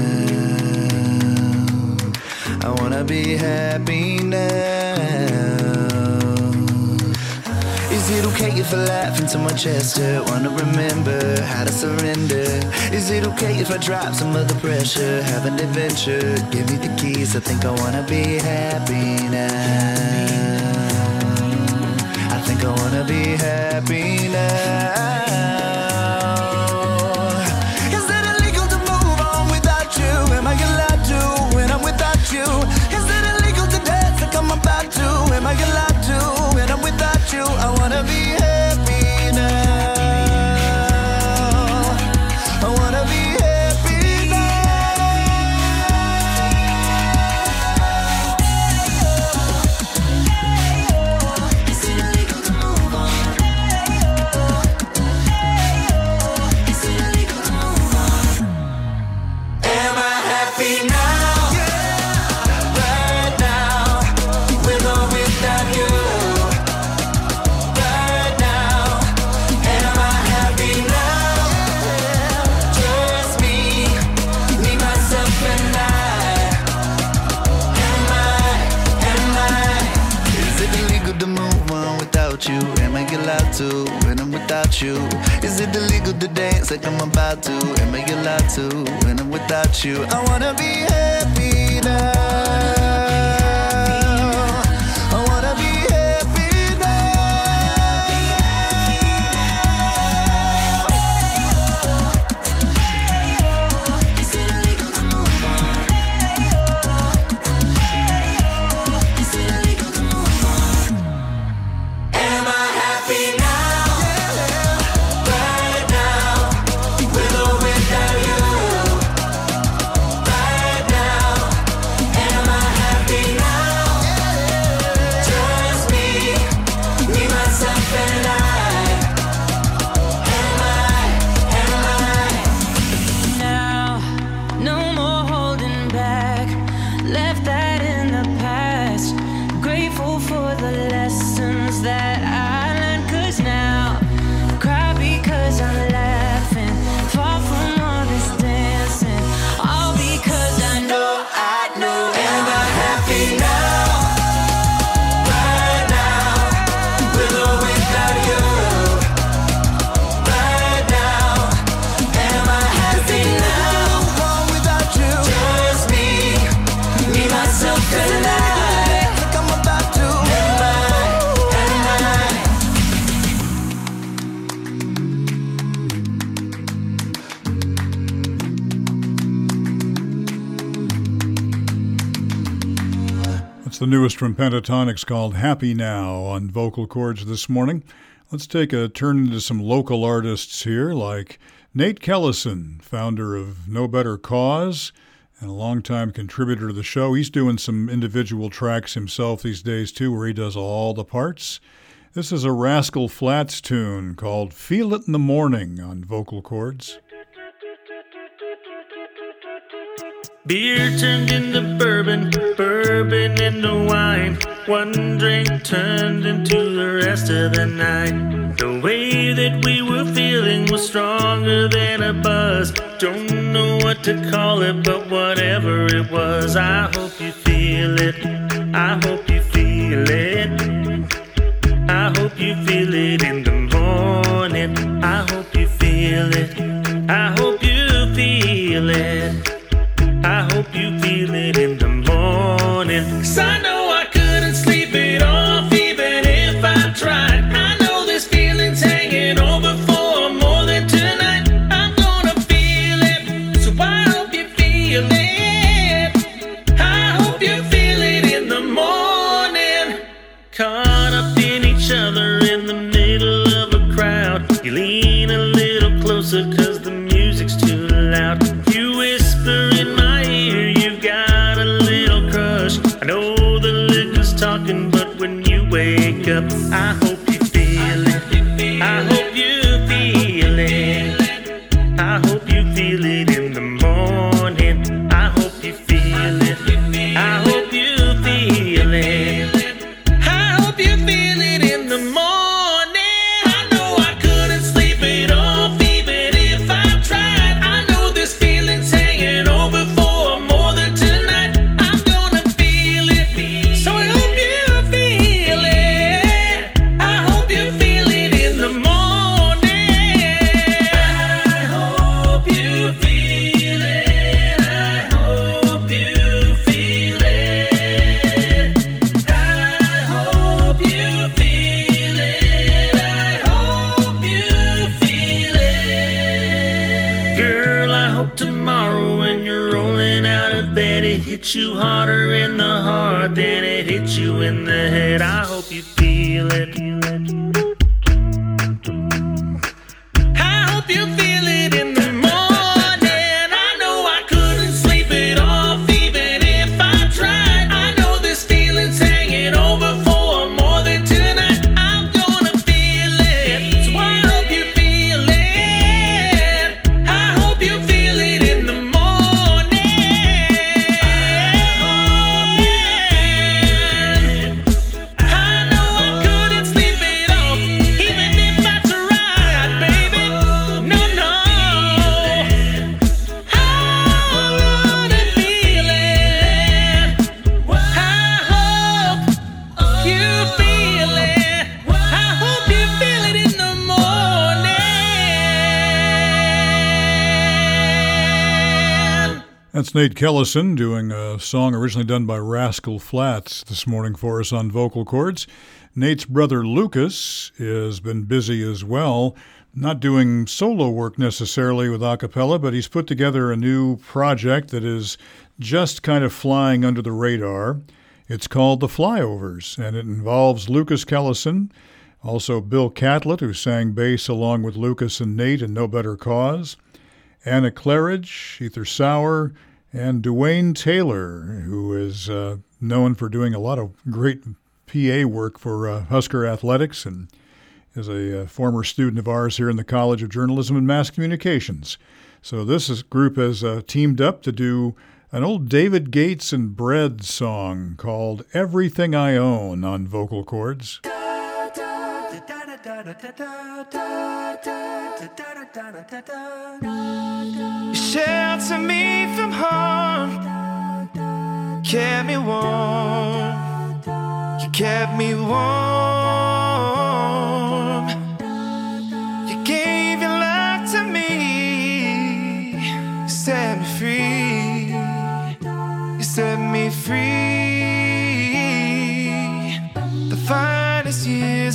I wanna be happy now. Is it okay if I laugh into my chest? I wanna remember how to surrender. Is it okay if I drop some of the pressure? Have an adventure, give me the keys. I think I wanna be happy now. I think I wanna be happy now. You? I wanna from Pentatonix called Happy Now on vocal chords this morning. Let's take a turn into some local artists here, like Nate Kellison, founder of No Better Cause and a longtime contributor to the show. He's doing some individual tracks himself these days, too, where he does all the parts. This is a Rascal Flatts tune called Feel It in the Morning on vocal chords. Beer turned into bourbon, bourbon into wine. One drink turned into the rest of the night. The way that we were feeling was stronger than a buzz. Don't know what to call it, but whatever it was, I hope you feel it. I hope you feel it. I hope you feel it in the morning. I hope you feel it. I hope you feel it. I hope you feel it in the morning. Cause I know I couldn't sleep it off even if I tried. Kellison doing a song originally done by Rascal Flatts this morning for us on vocal chords. Nate's brother Lucas has been busy as well, not doing solo work necessarily with a cappella, but he's put together a new project that is just kind of flying under the radar. It's called The Flyovers, and it involves Lucas Kellison, also Bill Catlett, who sang bass along with Lucas and Nate in No Better Cause. Anna Claridge, Ether Sauer, and Dwayne Taylor, who is uh, known for doing a lot of great PA work for uh, Husker Athletics and is a uh, former student of ours here in the College of Journalism and Mass Communications. So this is, group has uh, teamed up to do an old David Gates and Bread song called Everything I Own on vocal chords. You shelter me from harm, kept me warm, you kept me warm. You gave your love to me, you set me free, you set me free.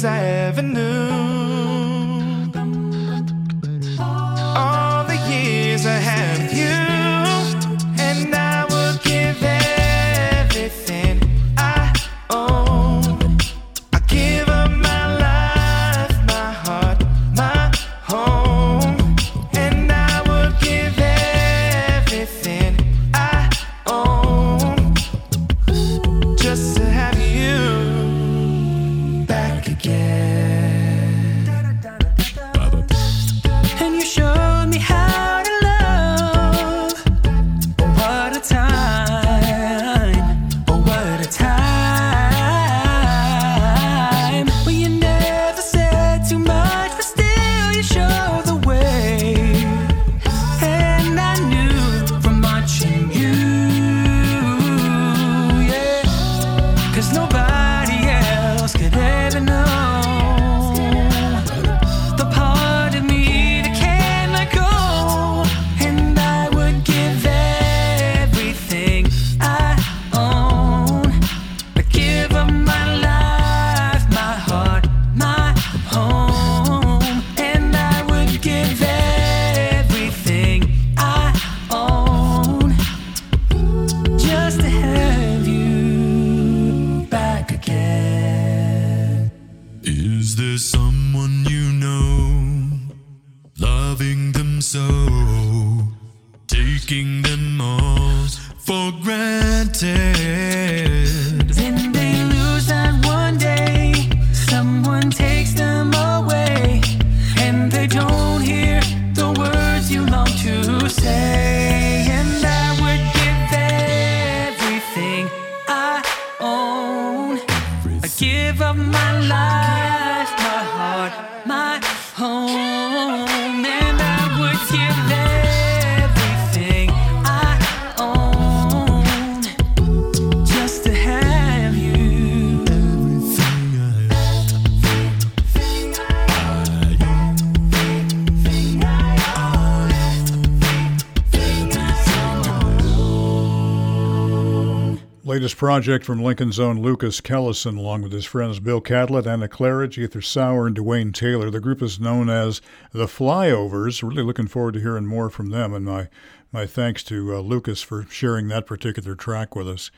Avenue. Project from Lincoln's own Lucas Kellison, along with his friends Bill Catlett, Anna Claridge, Ether Sauer, and Dwayne Taylor. The group is known as the Flyovers. Really looking forward to hearing more from them, and my, my thanks to uh, Lucas for sharing that particular track with us.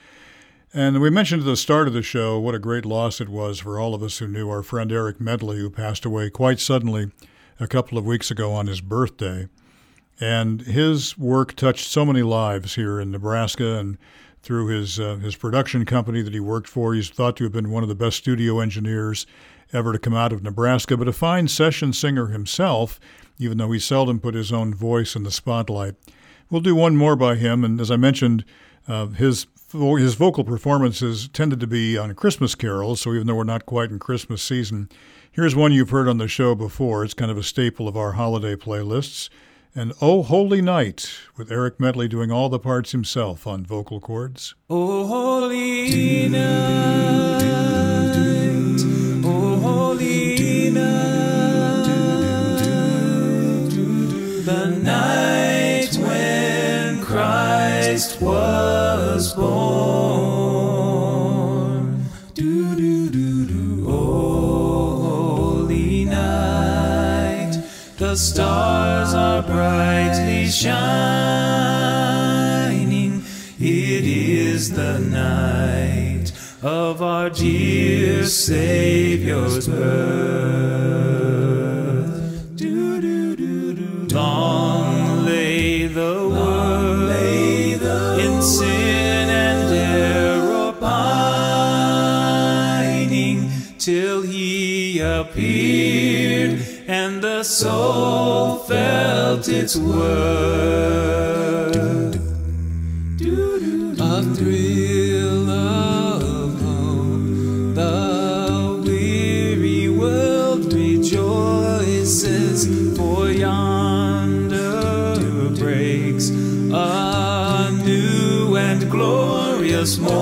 And we mentioned at the start of the show what a great loss it was for all of us who knew our friend Eric Medley, who passed away quite suddenly a couple of weeks ago on his birthday. And his work touched so many lives here in Nebraska and through his uh, his production company that he worked for. He's thought to have been one of the best studio engineers ever to come out of Nebraska, but a fine session singer himself, even though he seldom put his own voice in the spotlight. We'll do one more by him, and as I mentioned, uh, his his vocal performances tended to be on Christmas carols. So even though we're not quite in Christmas season, here's one you've heard on the show before. It's kind of a staple of our holiday playlists. And Oh Holy Night, with Eric Medley doing all the parts himself on vocal chords. Oh, holy night. Oh, holy night. The night when Christ was The stars are brightly shining. It is the night of our dear Savior's birth. Do, do, do, do. Long lay the world in sin and error pining till he appeared the soul felt its worth. A thrill of hope, the weary world rejoices, for yonder breaks a new and glorious morn.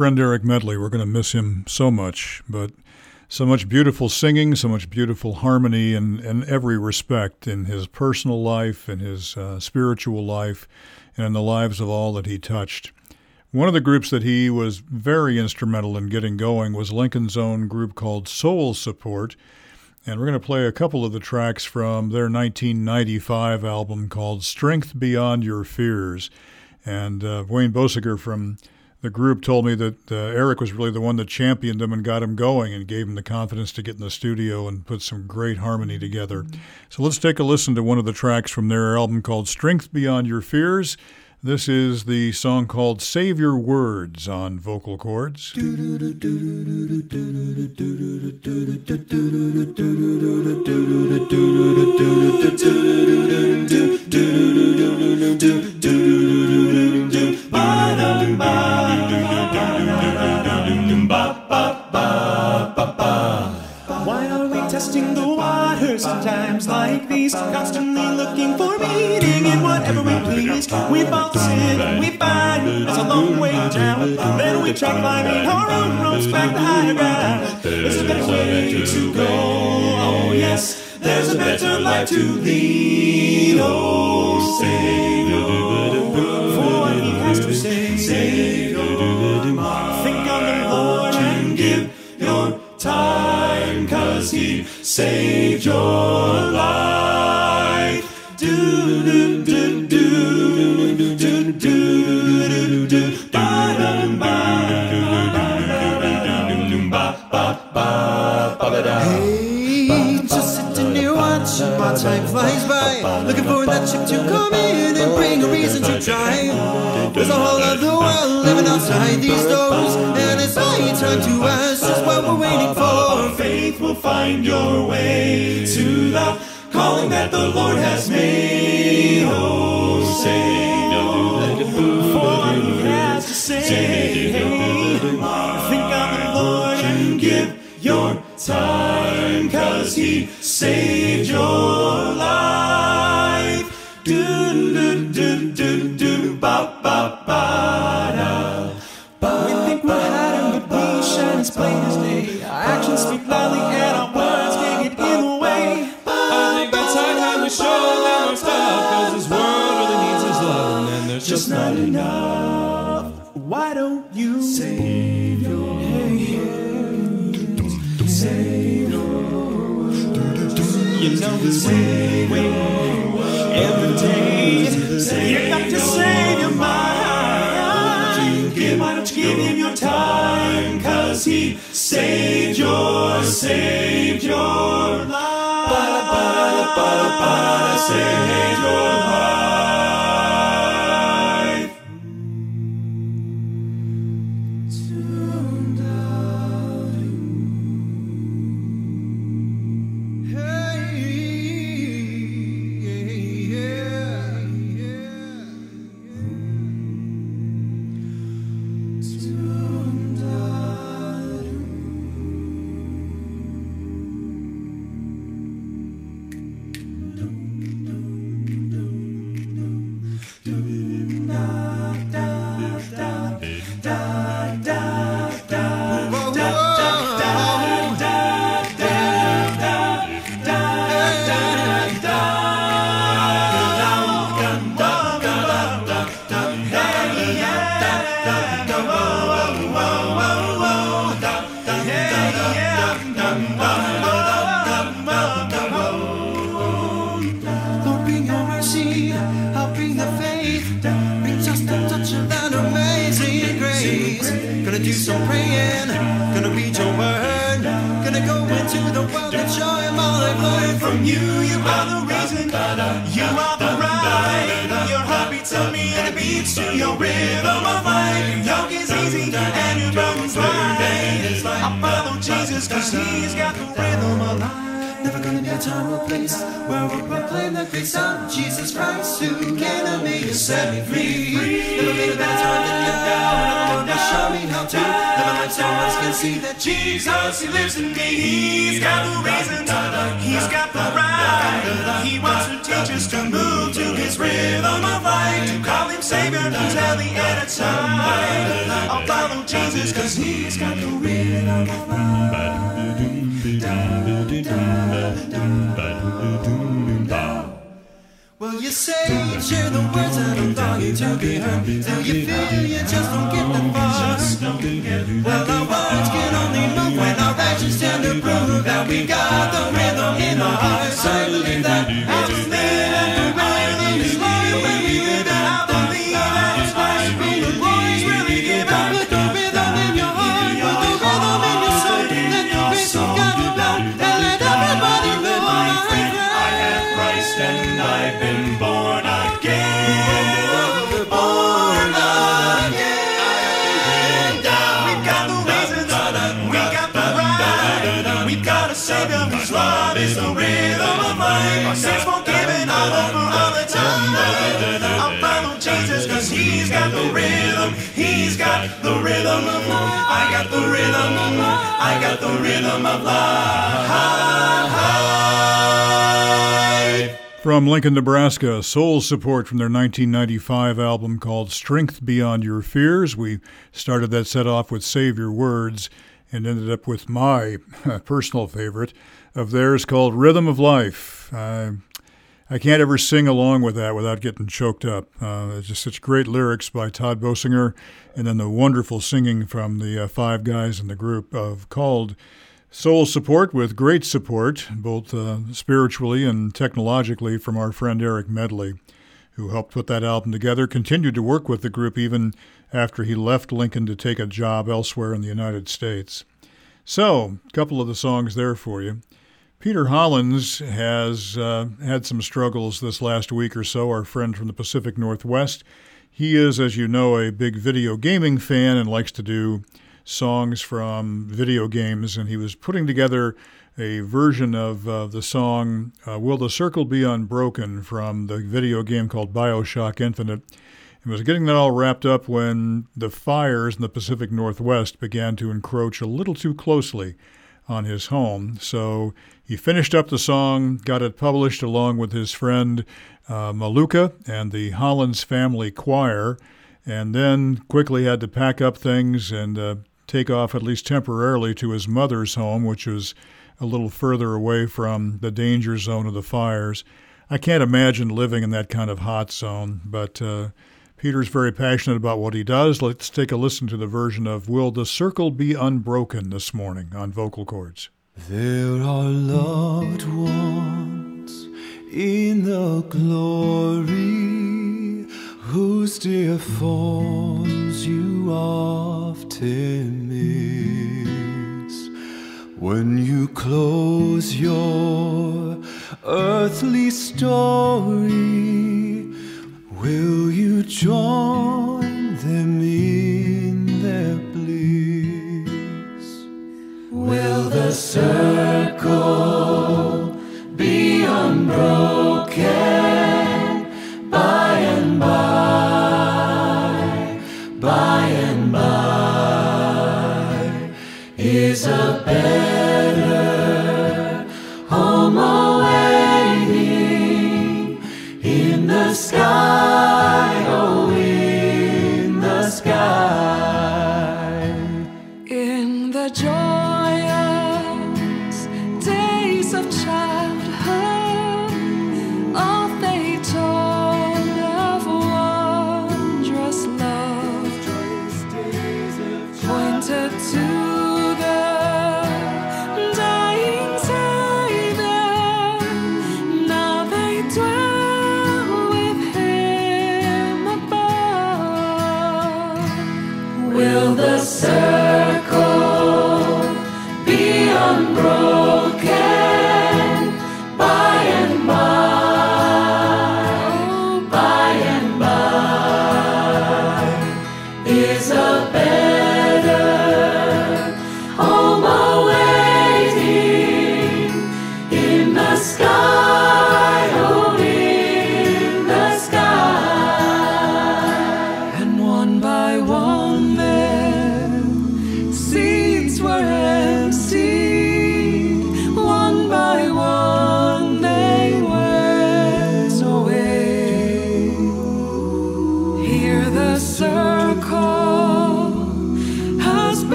Friend Eric Medley, we're going to miss him so much, but so much beautiful singing, so much beautiful harmony in, in every respect in his personal life, in his uh, spiritual life, and in the lives of all that he touched. One of the groups that he was very instrumental in getting going was Lincoln's own group called Soul Support. And we're going to play a couple of the tracks from their 1995 album called Strength Beyond Your Fears. And uh, Wayne Bosiger from the group told me that uh, Eric was really the one that championed him and got him going and gave him the confidence to get in the studio and put some great harmony together. So let's take a listen to one of the tracks from their album called Strength Beyond Your Fears. This is the song called Save Your Words on vocal chords. Why testing the water sometimes like these? Constantly looking for meaning in whatever we please. We fall sin, we find it's a long way down. Then we try climbing our own ropes back to higher ground. There's a better way to go. Oh yes, there's a better life to lead. Oh, Savior, He saved your life. Do do do do do do do do do. Hey, just sitting here watching while time flies by. Looking for that ship to come in and bring a reason to try. There's a whole other world living outside these doors. And it's high time to ask just what we're waiting for. Faith will find your way to the calling that the Lord has made. Oh, Savior, for He has to say. Think on the Lord and give your time, cause He saved your life. Do do do do do ba ba ba Why don't you save your Save You know the same way every day. You got to save your mind. Give, why don't you give him your time? Cause he saved your, saved your life. Ba-da, ba-da, ba-da, ba-da, saved your life. Be heard. Till you feel you just don't get. Rhythm of life. From Lincoln, Nebraska, soul support from their 1995 album called Strength Beyond Your Fears. We started that set off with Save Your Words and ended up with my [laughs] personal favorite of theirs called Rhythm of Life. Uh, I can't ever sing along with that without getting choked up. Uh, it's just such great lyrics by Todd Bosinger, and then the wonderful singing from the uh, five guys in the group of called Soul Support with great support, both uh, spiritually and technologically, from our friend Eric Medley, who helped put that album together, continued to work with the group even after he left Lincoln to take a job elsewhere in the United States. So, a couple of the songs there for you. Peter Hollins has uh, had some struggles this last week or so, our friend from the Pacific Northwest. He is, as you know, a big video gaming fan and likes to do songs from video games, and he was putting together a version of uh, the song uh, Will the Circle Be Unbroken from the video game called Bioshock Infinite. And was getting that all wrapped up when the fires in the Pacific Northwest began to encroach a little too closely on his home. So he finished up the song, got it published along with his friend uh, Malukah and the Hollins Family Choir, and then quickly had to pack up things and uh, take off at least temporarily to his mother's home, which was a little further away from the danger zone of the fires. I can't imagine living in that kind of hot zone, but uh, Peter's very passionate about what he does. Let's take a listen to the version of Will the Circle Be Unbroken this morning on vocal chords. There are loved ones in the glory whose dear you often miss when you close your earthly story. Will you join them in their bliss? Will the circle be unbroken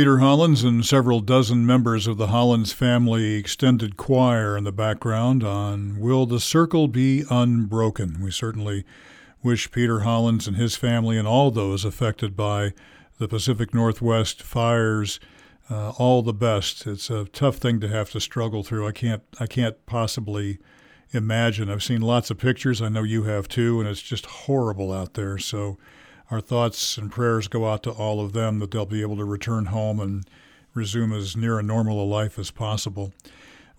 Peter Hollins and several dozen members of the Hollins family extended choir in the background on Will the Circle Be Unbroken? We certainly wish Peter Hollins and his family and all those affected by the Pacific Northwest fires uh, all the best. It's a tough thing to have to struggle through. I can't I can't possibly imagine. I've seen lots of pictures. I know you have too, and it's just horrible out there. So our thoughts and prayers go out to all of them that they'll be able to return home and resume as near a normal a life as possible.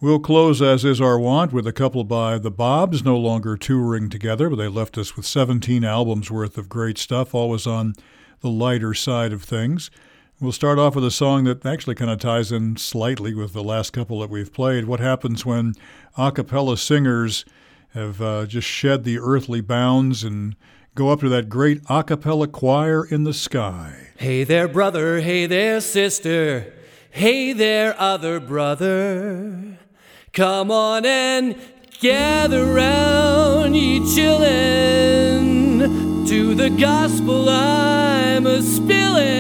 We'll close, as is our wont, with a couple by the Bobs, no longer touring together, but they left us with 17 albums worth of great stuff, always on the lighter side of things. We'll start off with a song that actually kind of ties in slightly with the last couple that we've played. What happens when a cappella singers have uh, just shed the earthly bounds and go up to that great a cappella choir in the sky? Hey there, brother. Hey there, sister. Hey there, other brother. Come on and gather round, ye chillin', to the gospel I'm a spillin'.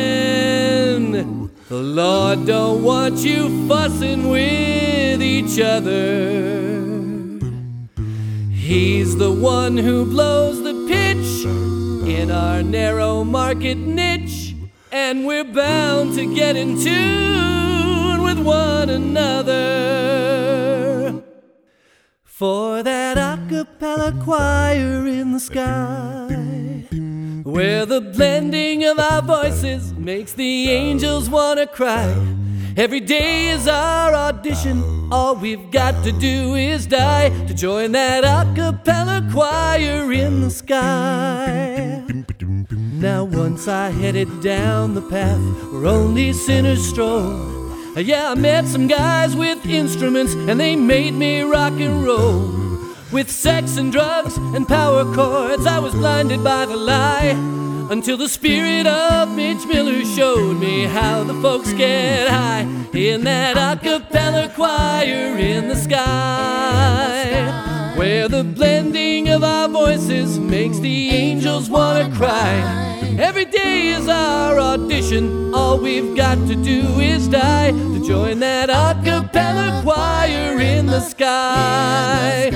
The Lord don't want you fussin' with each other. He's the one who blows the pitch in our narrow market niche, and we're bound to get in tune with one another. For that a cappella choir in the sky, where the blending of our voices makes the angels wanna cry. Mm. Every day is our audition. All we've got to do is die to join that a cappella choir in the sky. Now, once I headed down the path where only sinners stroll. Yeah, I met some guys with instruments and they made me rock and roll. With sex and drugs and power chords, I was blinded by the lie. Until the spirit of Mitch Miller showed me how the folks get high in that a cappella choir in the sky. Where the blending of our voices makes the angels wanna cry. Every day is our audition. All we've got to do is die to join that a cappella choir in the sky.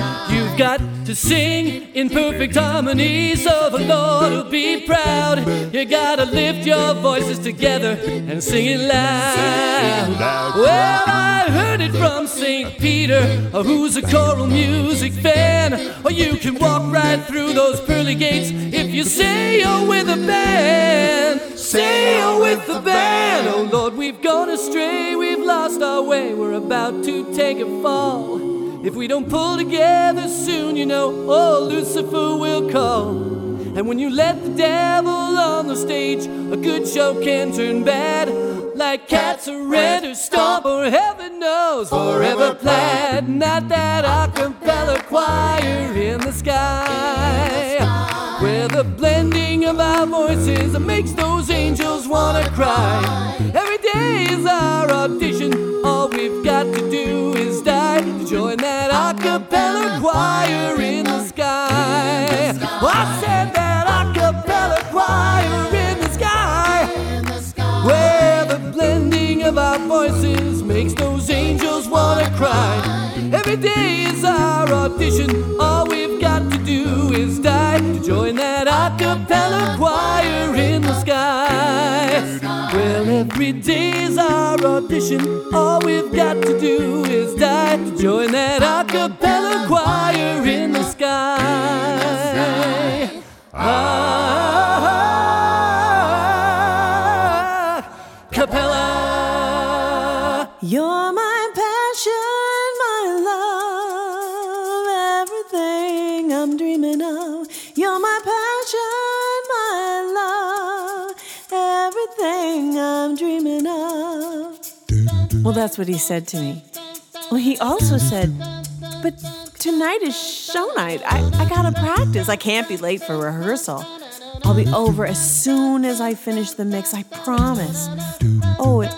Got to sing in perfect harmony so the Lord will be proud. You gotta lift your voices together and sing it loud. Well, I heard it from St. Peter, oh, who's a choral music fan. Or you can walk right through those pearly gates if you say you're with a band. Say you're with the band. Oh Lord, we've gone astray, we've lost our way, we're about to take a fall. If we don't pull together soon, you know, oh, Lucifer will call. And when you let the devil on the stage, a good show can turn bad. Like cats surrender, stomp, or heaven knows, forever plaid. Not that I can fell a choir in the sky. Where the blending of our voices makes those angels wanna cry. Every day is our audition, all we've got to do all we've got to do is die to join that a cappella choir in the sky. Well, every day is our audition, all we've got to do is die to join that a cappella choir in the sky. Ah, Well, that's what he said to me. Well, he also said, but tonight is show night. I, I gotta practice. I can't be late for rehearsal. I'll be over as soon as I finish the mix, I promise. Oh, and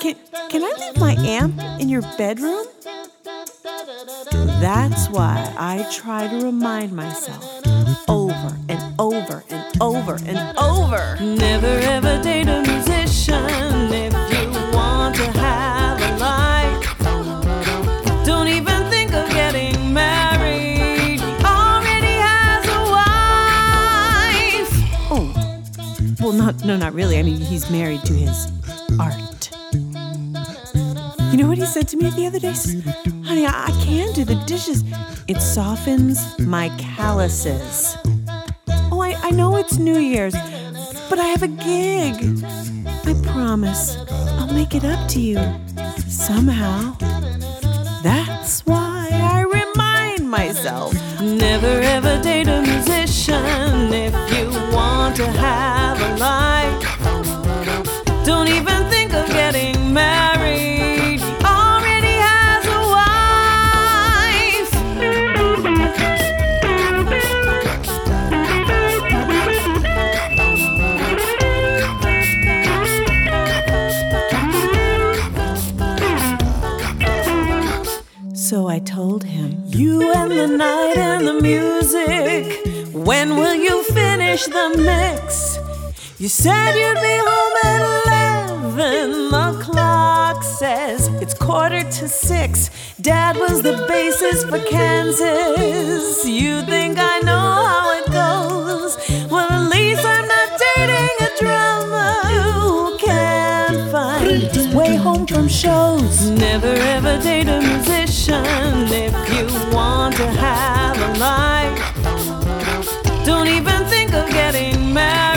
can, can I leave my amp in your bedroom? That's why I try to remind myself over and over and over and over. Never ever date a musician. Well, not no, not really. I mean, he's married to his art. You know what he said to me the other day? Honey, I, I can do the dishes. It softens my calluses. Oh, I, I know it's New Year's, but I have a gig. I promise I'll make it up to you somehow. That's why I remind myself never ever date a musician if you want to have life. Don't even think of getting married. Already has a wife. So I told him, You and the night and the music. When will you finish the mix? You said you'd be home at 11. The clock says it's quarter to six. Dad was the bassist for Kansas. You think I know how it goes? Well, at least I'm not dating a drummer who can't find his way home from shows. Never ever date a musician if you want to have a life. Don't even think of getting married.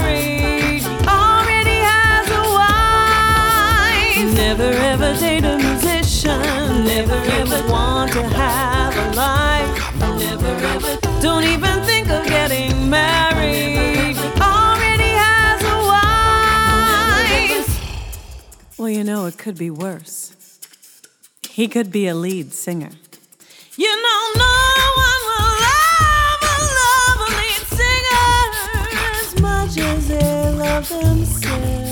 to have a life. Never ever don't even think of getting married. Already has a wife. Well, you know, it could be worse. He could be a lead singer. You know, no one will love a lead singer as much as they love themselves.